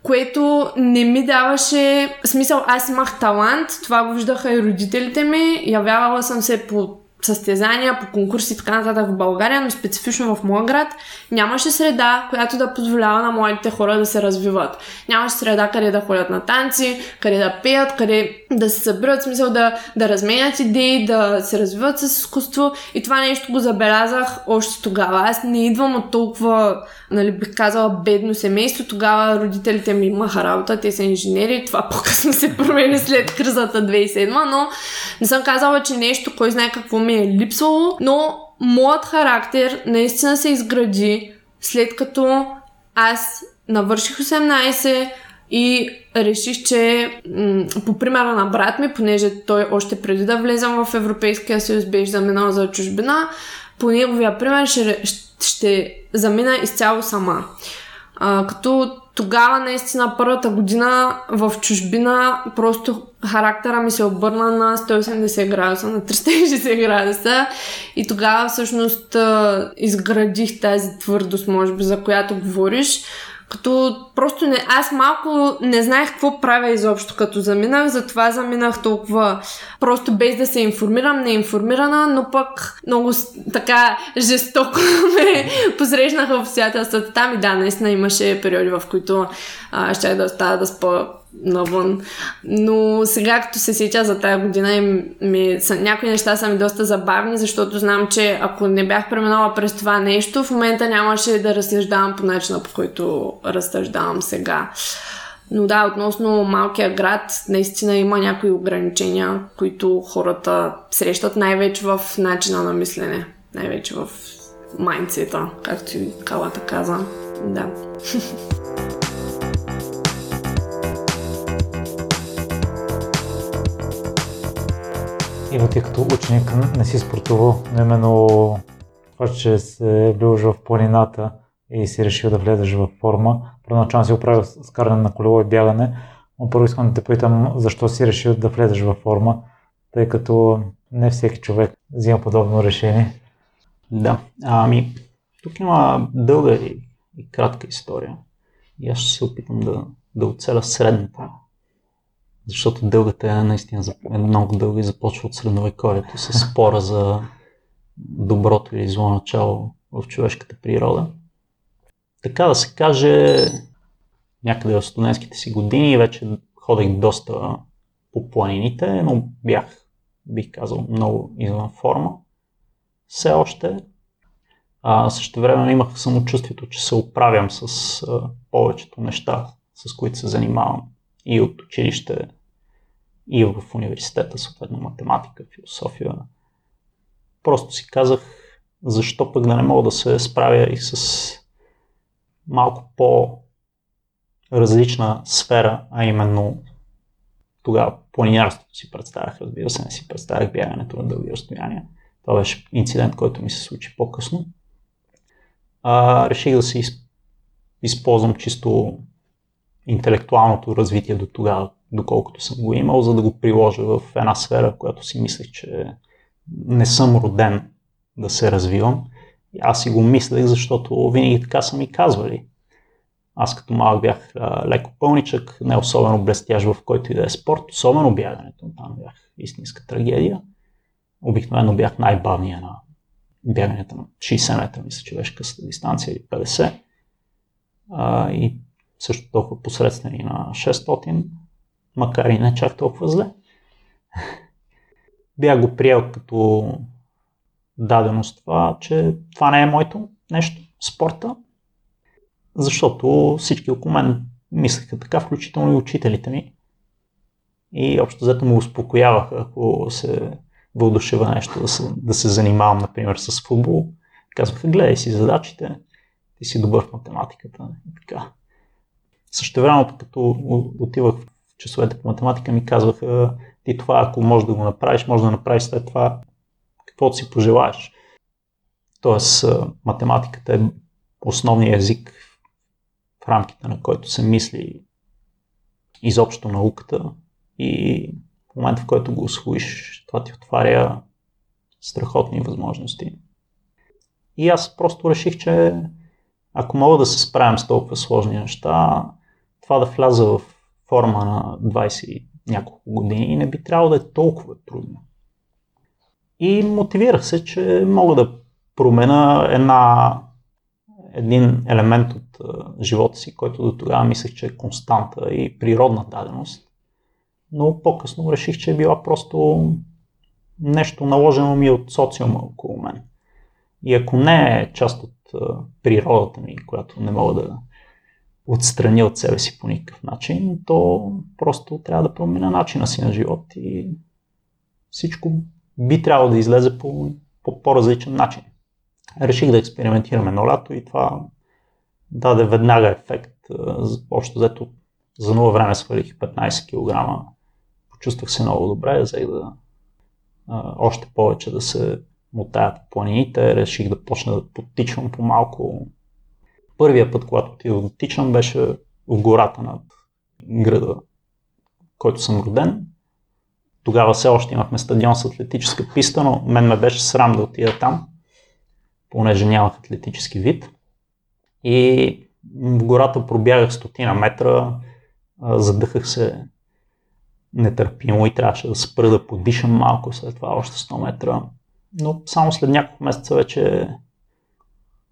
което не ми даваше смисъл. Аз имах талант, това го виждаха и родителите ми. Явявала съм се по състезания, по конкурси и така нататък в България, но специфично в моя град нямаше среда, която да позволява на младите хора да се развиват. Нямаше среда къде да ходят на танци, къде да пеят, къде да се събират, смисъл да, да разменят идеи, да се развиват с изкуство. И това нещо го забелязах още тогава. Аз не идвам от толкова, нали, бих казала, бедно семейство. Тогава родителите ми имаха работа, те са инженери. Това по-късно се промени след кризата 2007, но не съм казала, че нещо, кой знае какво ми е липсвало, но моят характер наистина се изгради след като аз навърших 18, и реших, че м- по примера на брат ми, понеже той още преди да влезам в Европейския съюз беше заминал за чужбина, по неговия пример ще, ще замина изцяло сама. А, като тогава наистина първата година в чужбина просто характера ми се обърна на 180 градуса, на 360 градуса и тогава всъщност изградих тази твърдост, може би, за която говориш. Като просто не, аз малко не знаех какво правя изобщо като заминах, затова заминах толкова просто без да се информирам, неинформирана, но пък много така жестоко ме посрещнаха обстоятелствата там и да, наистина имаше периоди, в които а, ще да остава да спа навън. Но сега, като се сетя за тази година, и ми, са, някои неща са ми доста забавни, защото знам, че ако не бях преминала през това нещо, в момента нямаше да разсъждавам по начина, по който разсъждавам сега. Но да, относно малкия град, наистина има някои ограничения, които хората срещат най-вече в начина на мислене, най-вече в майнцета, както и Калата каза. Да. Има ти като ученик не си спортувал, но именно това, че се влюж в планината и си решил да влезеш в форма. Първоначално си оправил с каране на колело и бягане, но първо искам да те питам защо си решил да влезеш в форма, тъй като не всеки човек взима подобно решение. Да, ами тук има дълга и, и кратка история. И аз ще се опитам да, да оцеля средната защото дългата е наистина е много дълга и започва от средновековието с спора за доброто или зло начало в човешката природа. Така да се каже, някъде в студентските си години вече ходех доста по планините, но бях, бих казал, много извън форма. Все още. А, също време имах самочувствието, че се оправям с а, повечето неща, с които се занимавам и от училище, и в университета, съответно математика, философия. Просто си казах, защо пък да не мога да се справя и с малко по-различна сфера, а именно тогава планинарството си представях, разбира се, не си представях бягането на дълги разстояния. Това беше инцидент, който ми се случи по-късно. А, реших да се използвам чисто интелектуалното развитие до тогава, доколкото съм го имал, за да го приложа в една сфера, която си мислех, че не съм роден да се развивам. Аз си го мислех, защото винаги така са ми казвали. Аз като малък бях а, леко пълничък, не особено блестящ в който и да е спорт, особено бягането. Там бях истинска трагедия. Обикновено бях най-бавния на бягането на 60 метра, мисля, че беше късата дистанция или 50. А, и също толкова посредствени на 600, макар и не чак толкова зле. Бях го приел като даденост това, че това не е моето нещо, спорта, защото всички около мен мислеха така, включително и учителите ми. И общо взето му успокояваха, ако се вълдушева нещо да се, да се занимавам, например, с футбол. Казваха, гледай си задачите, ти си добър в математиката и така. Също времето, като отивах часовете по математика, ми казваха, ти това, ако можеш да го направиш, може да направиш след това каквото си пожелаеш. Тоест, математиката е основният език в рамките на който се мисли изобщо науката и в момента, в който го освоиш, това ти отваря страхотни възможности. И аз просто реших, че ако мога да се справям с толкова сложни неща, това да вляза в форма на 20 няколко години не би трябвало да е толкова трудно. И мотивирах се, че мога да променя една, един елемент от живота си, който до тогава мислех, че е константа и природна даденост. Но по-късно реших, че е била просто нещо наложено ми от социума около мен. И ако не е част от природата ми, която не мога да отстраня от себе си по никакъв начин, то просто трябва да променя начина си на живот и всичко би трябвало да излезе по, по по-различен начин. Реших да експериментирам едно лято и това даде веднага ефект. Общо взето за ново време свалих 15 кг. Почувствах се много добре, взех да още повече да се мотая по планините. Реших да почна да подтичвам по малко. Първия път, когато отидох тичам, беше в гората над града, който съм роден. Тогава все още имахме стадион с атлетическа писта, но мен ме беше срам да отида там, понеже нямах атлетически вид. И в гората пробягах стотина метра, задъхах се нетърпимо и трябваше да спра да подишам малко, след това още 100 метра. Но само след няколко месеца вече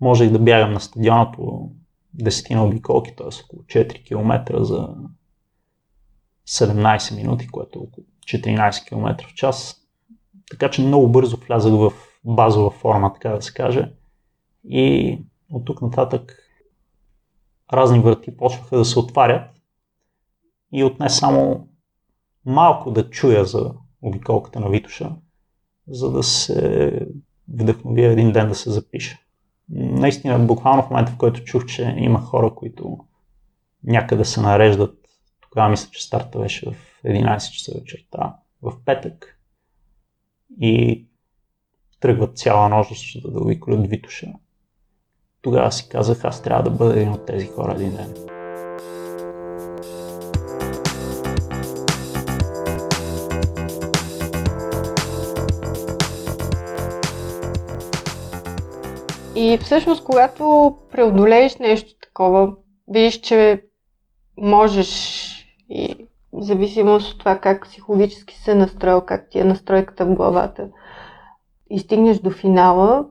можех да бягам на стадиона по 10 на обиколки, т.е. около 4 км за 17 минути, което е около 14 км в час. Така че много бързо влязах в базова форма, така да се каже. И от тук нататък разни врати почваха да се отварят и отне само малко да чуя за обиколката на Витуша, за да се вдъхновя един ден да се запиша. Наистина, буквално в момента, в който чух, че има хора, които някъде се нареждат, тогава мисля, че старта беше в 11 часа вечерта в петък и тръгват цяла нощ да, да обиколят Витуша. Тогава си казах, аз трябва да бъда един от тези хора един ден. И всъщност, когато преодолееш нещо такова, видиш, че можеш и в зависимост от това как психологически се настроил, как ти е настройката в главата и стигнеш до финала,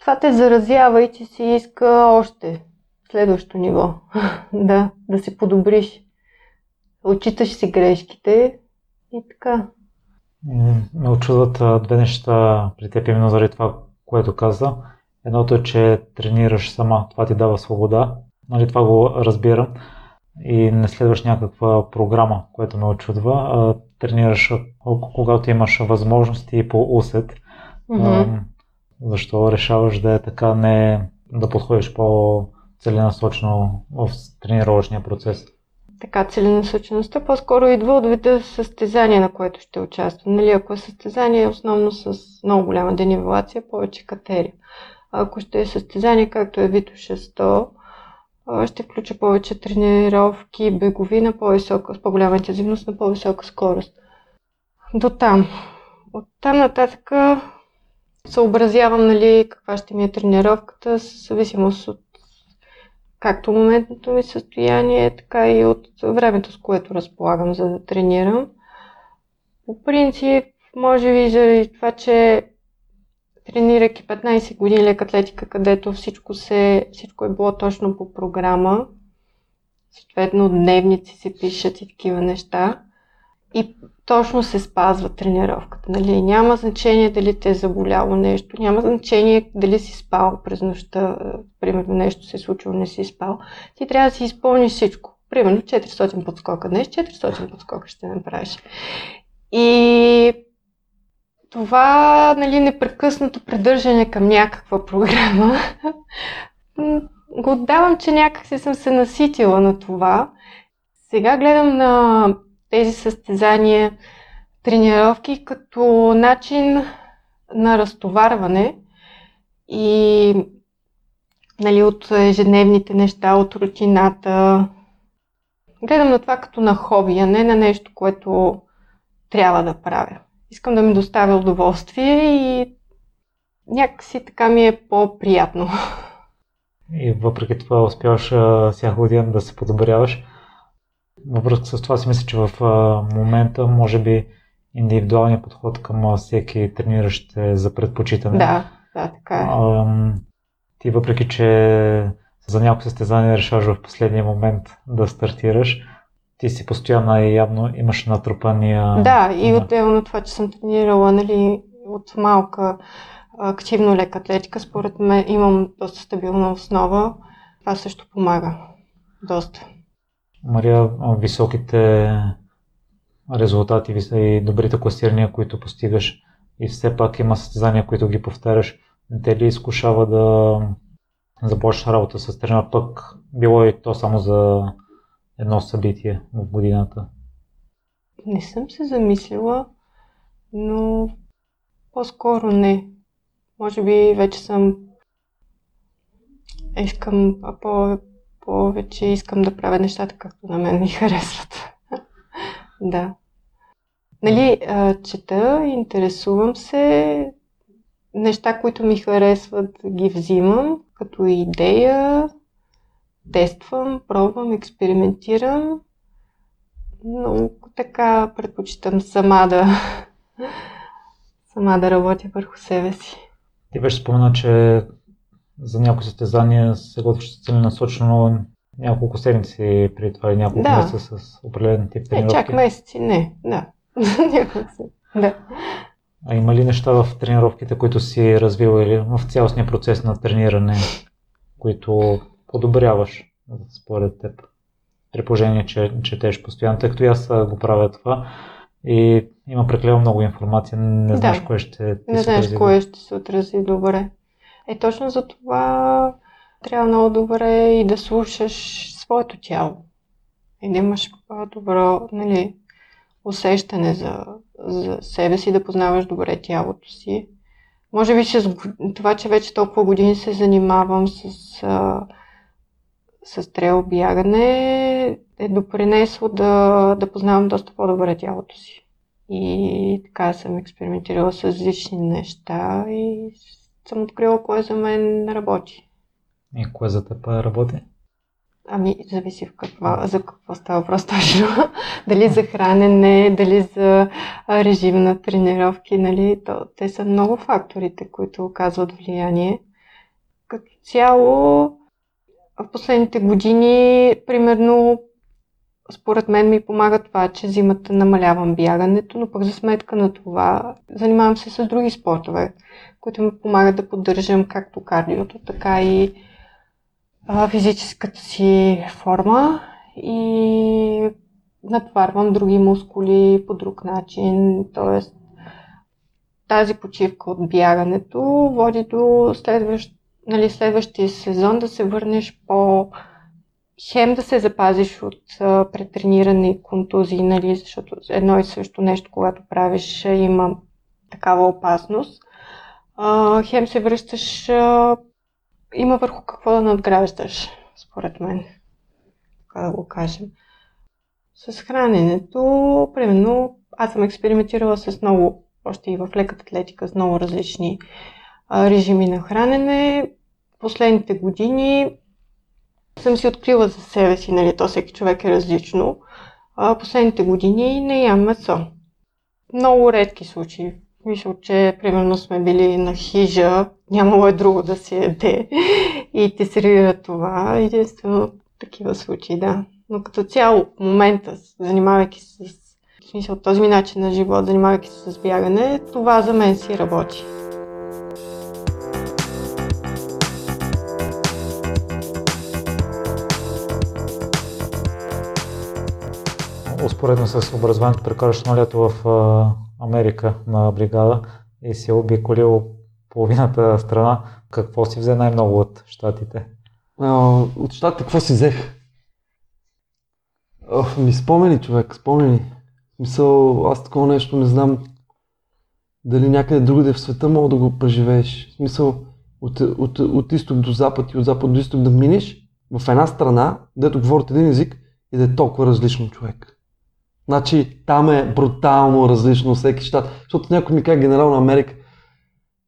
това те заразява и че си иска още следващо ниво. да, да се подобриш. Отчиташ си грешките и така. Ме очудват две неща при теб, именно заради това, което каза. Едното е, че тренираш сама, това ти дава свобода. Нали, това го разбирам. и не следваш някаква програма, която ме очудва, тренираш когато имаш възможности по усет. Mm-hmm. Защо решаваш да е така, не да подходиш по-целенасочено в тренировъчния процес? Така, целенасочеността по-скоро идва от вида състезание, на което ще участвам. Нали, ако е състезание, основно с много голяма денивелация, повече катерия. Ако ще е състезание, както е Вито 600, ще включа повече тренировки, бегови на по-висока, с по-голяма интензивност на по-висока скорост. До там. От там нататък съобразявам нали, каква ще ми е тренировката, в зависимост от както моментното ми състояние, така и от времето, с което разполагам, за да тренирам. По принцип, може би заради това, че тренирайки 15 години лека атлетика, където всичко, се, всичко е било точно по програма, съответно дневници се пишат и такива неща, и точно се спазва тренировката. Нали? Няма значение дали те е заболяло нещо, няма значение дали си спал през нощта, примерно нещо се е случило, не си спал. Ти трябва да си изпълниш всичко. Примерно 400 подскока днес, 400 подскока ще направиш. И това нали, непрекъснато придържане към някаква програма го отдавам, че някак си съм се наситила на това. Сега гледам на тези състезания, тренировки като начин на разтоварване и нали, от ежедневните неща, от рутината. Гледам на това като на хоби, а не на нещо, което трябва да правя. Искам да ми доставя удоволствие и някакси така ми е по-приятно. И въпреки това успяваш всяка година да се подобряваш. Във връзка с това си мисля, че в момента може би индивидуалният подход към всеки трениращ е за предпочитане. Да, да, така е. ти въпреки, че за някои състезания решаваш в последния момент да стартираш, ти си постоянно и явно имаш натрупания... Да, и отделно това, че съм тренирала нали, от малка активно лека атлетика, според мен имам доста стабилна основа. Това също помага. Доста. Мария, високите резултати и добрите класирания, които постигаш и все пак има състезания, които ги повтаряш, не те ли изкушава да започнеш работа с тренер, пък било и то само за едно събитие в годината? Не съм се замислила, но по-скоро не. Може би вече съм искам по, повече искам да правя нещата както на мен ми харесват. да. Нали, чета, интересувам се, неща, които ми харесват, ги взимам като идея, тествам, пробвам, експериментирам, но така предпочитам сама да, сама да работя върху себе си. Ти беше спомена, че за някои състезания се готвиш целенасочено няколко седмици при това и няколко да. месеца с определен тип тренировки. Не, чак месеци, не, да. да. А има ли неща в тренировките, които си развил или в цялостния процес на трениране, които подобряваш според теб? При положение, че четеш постоянно, тъй като аз го правя това и има прекалено много информация, не да. знаеш кое ще ти Не знаеш отрази. кое ще се отрази добре. Е, точно за това трябва много добре и да слушаш своето тяло. И да имаш добро нали, усещане за, за себе си, да познаваш добре тялото си. Може би с това, че вече толкова години се занимавам с, с трейл бягане, е допринесло да, да познавам доста по-добре тялото си. И така съм експериментирала с различни неща и съм открила кое за мен работи. И кое за теб работи? Ами, зависи в каква, за какво става въпрос точно. дали за хранене, дали за режим на тренировки, нали? То, те са много факторите, които оказват влияние. Като цяло, в последните години, примерно, според мен ми помага това, че зимата намалявам бягането, но пък за сметка на това занимавам се с други спортове, които ми помагат да поддържам както кардиото, така и а, физическата си форма и натварвам други мускули по друг начин. Тоест, тази почивка от бягането води до следващ, нали, следващия сезон да се върнеш по хем да се запазиш от претрениране и контузии, нали, защото едно и също нещо, когато правиш, има такава опасност. А, хем се връщаш, а, има върху какво да надграждаш, според мен. Така да го кажем. С храненето, примерно, аз съм експериментирала с много, още и в леката атлетика, с много различни режими на хранене. Последните години съм си открила за себе си, нали, то всеки човек е различно. А, последните години не ям месо. Много редки случаи. Мисля, че примерно сме били на хижа, нямало е друго да се яде и те сервира това. Единствено такива случаи, да. Но като цяло, в момента, занимавайки се с в смисъл този ми начин на живот, занимавайки се с бягане, това за мен си работи. Успоредно с образованието прекараш едно лято в а, Америка на бригада и си обиколил половината страна. Какво си взе най-много от щатите? А, от щатите какво си взех? Ох, ми спомени, човек, спомени. Мисъл, аз такова нещо не знам дали някъде другаде в света мога да го преживееш. В смисъл, от, от, от изток до запад и от запад до изток да минеш в една страна, дето говорят един език и да е толкова различно човек. Значи там е брутално различно всеки щат. Защото някой ми каза генерал на Америка,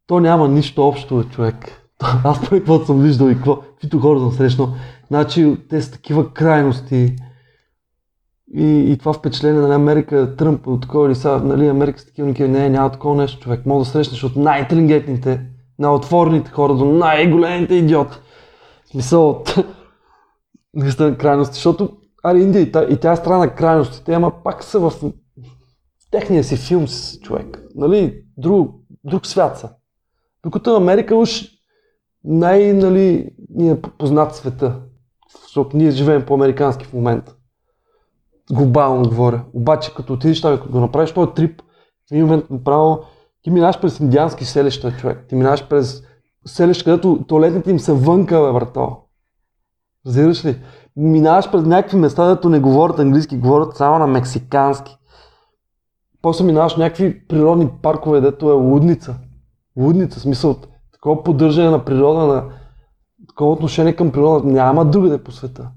то няма нищо общо, човек. Аз първи какво съм виждал и какво, каквито хора съм срещнал. Значи те са такива крайности. И, и това впечатление на Америка, Тръмп, от такова или сега, нали, Америка с такива никакви, не, няма такова нещо, човек. Може да срещнеш от най-интелигентните, най-отворените хора до най-големите идиоти. В смисъл от наистина крайности, защото Али Индия и, тя е страна на крайностите, ама пак са в, в техния си филм с човек. Нали, друг, друг свят са. Докато Америка уж най, нали, ни е познат света. Защото ние живеем по-американски в момента. Глобално говоря. Обаче, като отидеш там, като го направиш този трип, в един момент направо ти минаваш през индиански селища, човек. Ти минаваш през селища, където туалетните им са вънка, бе, брато. Разбираш ли? Минаваш през някакви места, дето не говорят английски, говорят само на мексикански. После минаваш някакви природни паркове, дето е лудница. Лудница, смисъл, такова поддържане на природа, на такова отношение към природа няма другаде по света.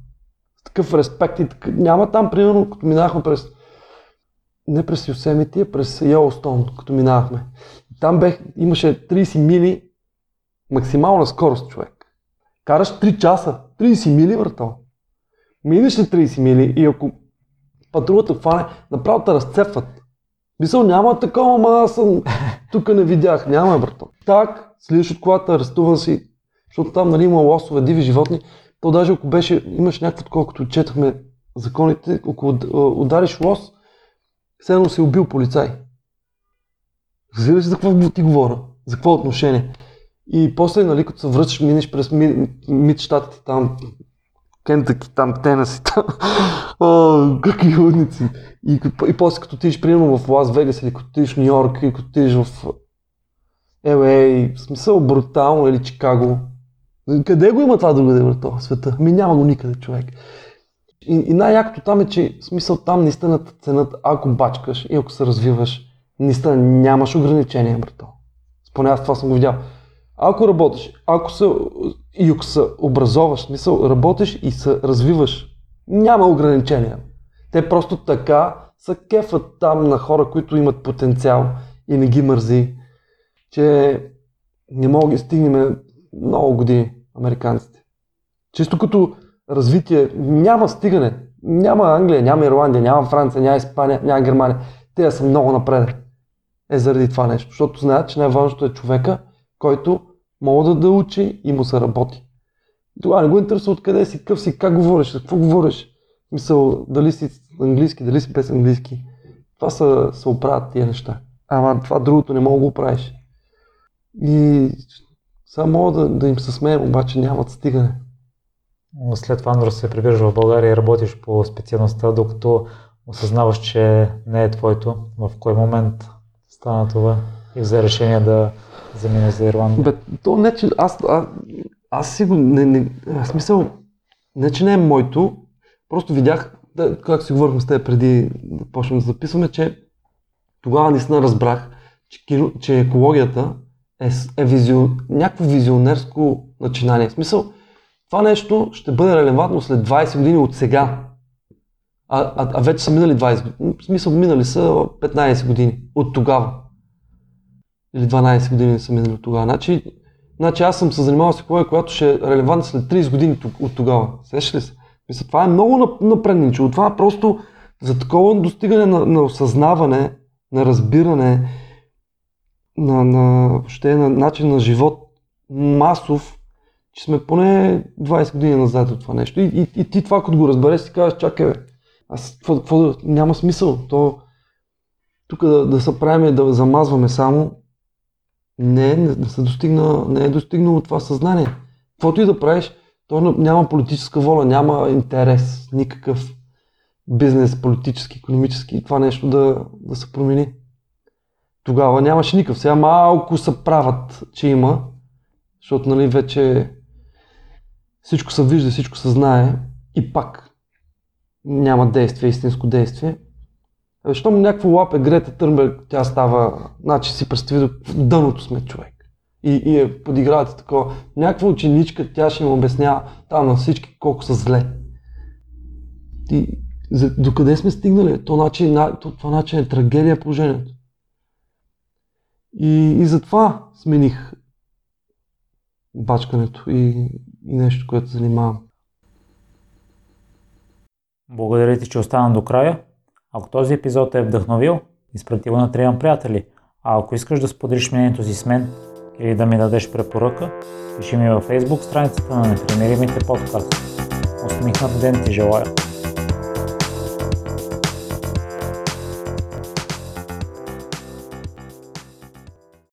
С такъв респект и такъв... няма там, примерно, като минахме през не през Йосемити, а през Йелстон, като минавахме. Там бех, имаше 30 мили максимална скорост, човек. Караш 3 часа, 30 мили, въртал. Минеш ли 30 мили и ако патрулата хване, направо те разцепват. Мисъл, няма такова, ама аз съм тук не видях. Няма, брато. Так, слизаш от колата, арестуван си, защото там нали, има лосове, диви животни. То даже ако беше, имаш някакво такова, като четахме законите, ако удариш лос, все едно си убил полицай. Разбираш за какво ти говоря? За какво отношение? И после, нали, като се връщаш, минеш през мид щатите там, Кентъки, там, Тенеси, там. О, какви лудници. И, и после като отидеш, примерно в Лас Вегас или като отидеш в Нью Йорк или като отидеш в LA, в смисъл брутално или Чикаго. Къде го има това другаде в това света? Ми няма го никъде, човек. И, и най-якото там е, че в смисъл там наистина цената, ако бачкаш и ако се развиваш, наистина нямаш ограничения, брато. Поне аз това съм го видял. Ако работиш, ако се, ако се образоваш, смисъл, работиш и се развиваш, няма ограничения. Те просто така са кефът там на хора, които имат потенциал и не ги мързи, че не мога да стигнем много години, американците. Чисто като развитие няма стигане. Няма Англия, няма Ирландия, няма Франция, няма Испания, няма Германия. Те са много напред. Е заради това нещо. Защото знаят, че най-важното е човека, който мога да, да учи и му се работи. Това не го интересува откъде си, къв си, как говориш, какво говориш. Мисъл, дали си английски, дали си без английски. Това са, се оправят тия неща. Ама това другото не мога да го правиш. И само мога да, да им се смеем, обаче нямат стигане. след това Андро се прибираш в България и работиш по специалността, докато осъзнаваш, че не е твоето. В кой момент стана това и взе решение да заминеш за Ирландия? Бе, то не, че аз, аз, аз си го, не, не, в смисъл, не, че не е моето, просто видях, да, как си говорихме с теб преди да почнем да записваме, че тогава наистина разбрах, че, кино, че екологията е, е визио, някакво визионерско начинание. В смисъл, това нещо ще бъде релевантно след 20 години от сега. А, а, а вече са минали 20 години. В смисъл, минали са 15 години от тогава. Или 12 години са минали от тогава. Значи, значи аз съм се занимавал с екология, която ще е релевантна след 30 години от тогава. Сещаш ли се? Мисля, това е много напредничево. Това е просто за такова достигане на, на осъзнаване, на разбиране, на, на, въобще, на начин на живот масов, че сме поне 20 години назад от това нещо. И, и, и ти това, като го разбереш, си казваш, чакай, бе, аз какво, какво, няма смисъл. То, тук да, да се правим, да замазваме само, не, не, се достигна, не е достигнало това съзнание. Каквото и да правиш, то няма политическа воля, няма интерес, никакъв бизнес, политически, економически, това нещо да, да се промени. Тогава нямаше никакъв. Сега малко се правят, че има, защото нали, вече всичко се вижда, всичко се знае и пак няма действие, истинско действие. Щом някакво лапе Грета Търнберг, тя става, значи си представи дъното сме човек. И, и е подигравате такова. Някаква ученичка, тя ще им обяснява там на всички колко са зле. И за, докъде сме стигнали? То начин, то, това начин е трагедия положението. И, и затова смених бачкането и, и нещо, което занимавам. Благодаря ти, че остана до края. Ако този епизод е вдъхновил, изпрати го на трима приятели. А ако искаш да споделиш мнението си с мен или да ми дадеш препоръка, пиши ми във Facebook страницата на Непримиримите подкасти. Усмихнат ден ти желая!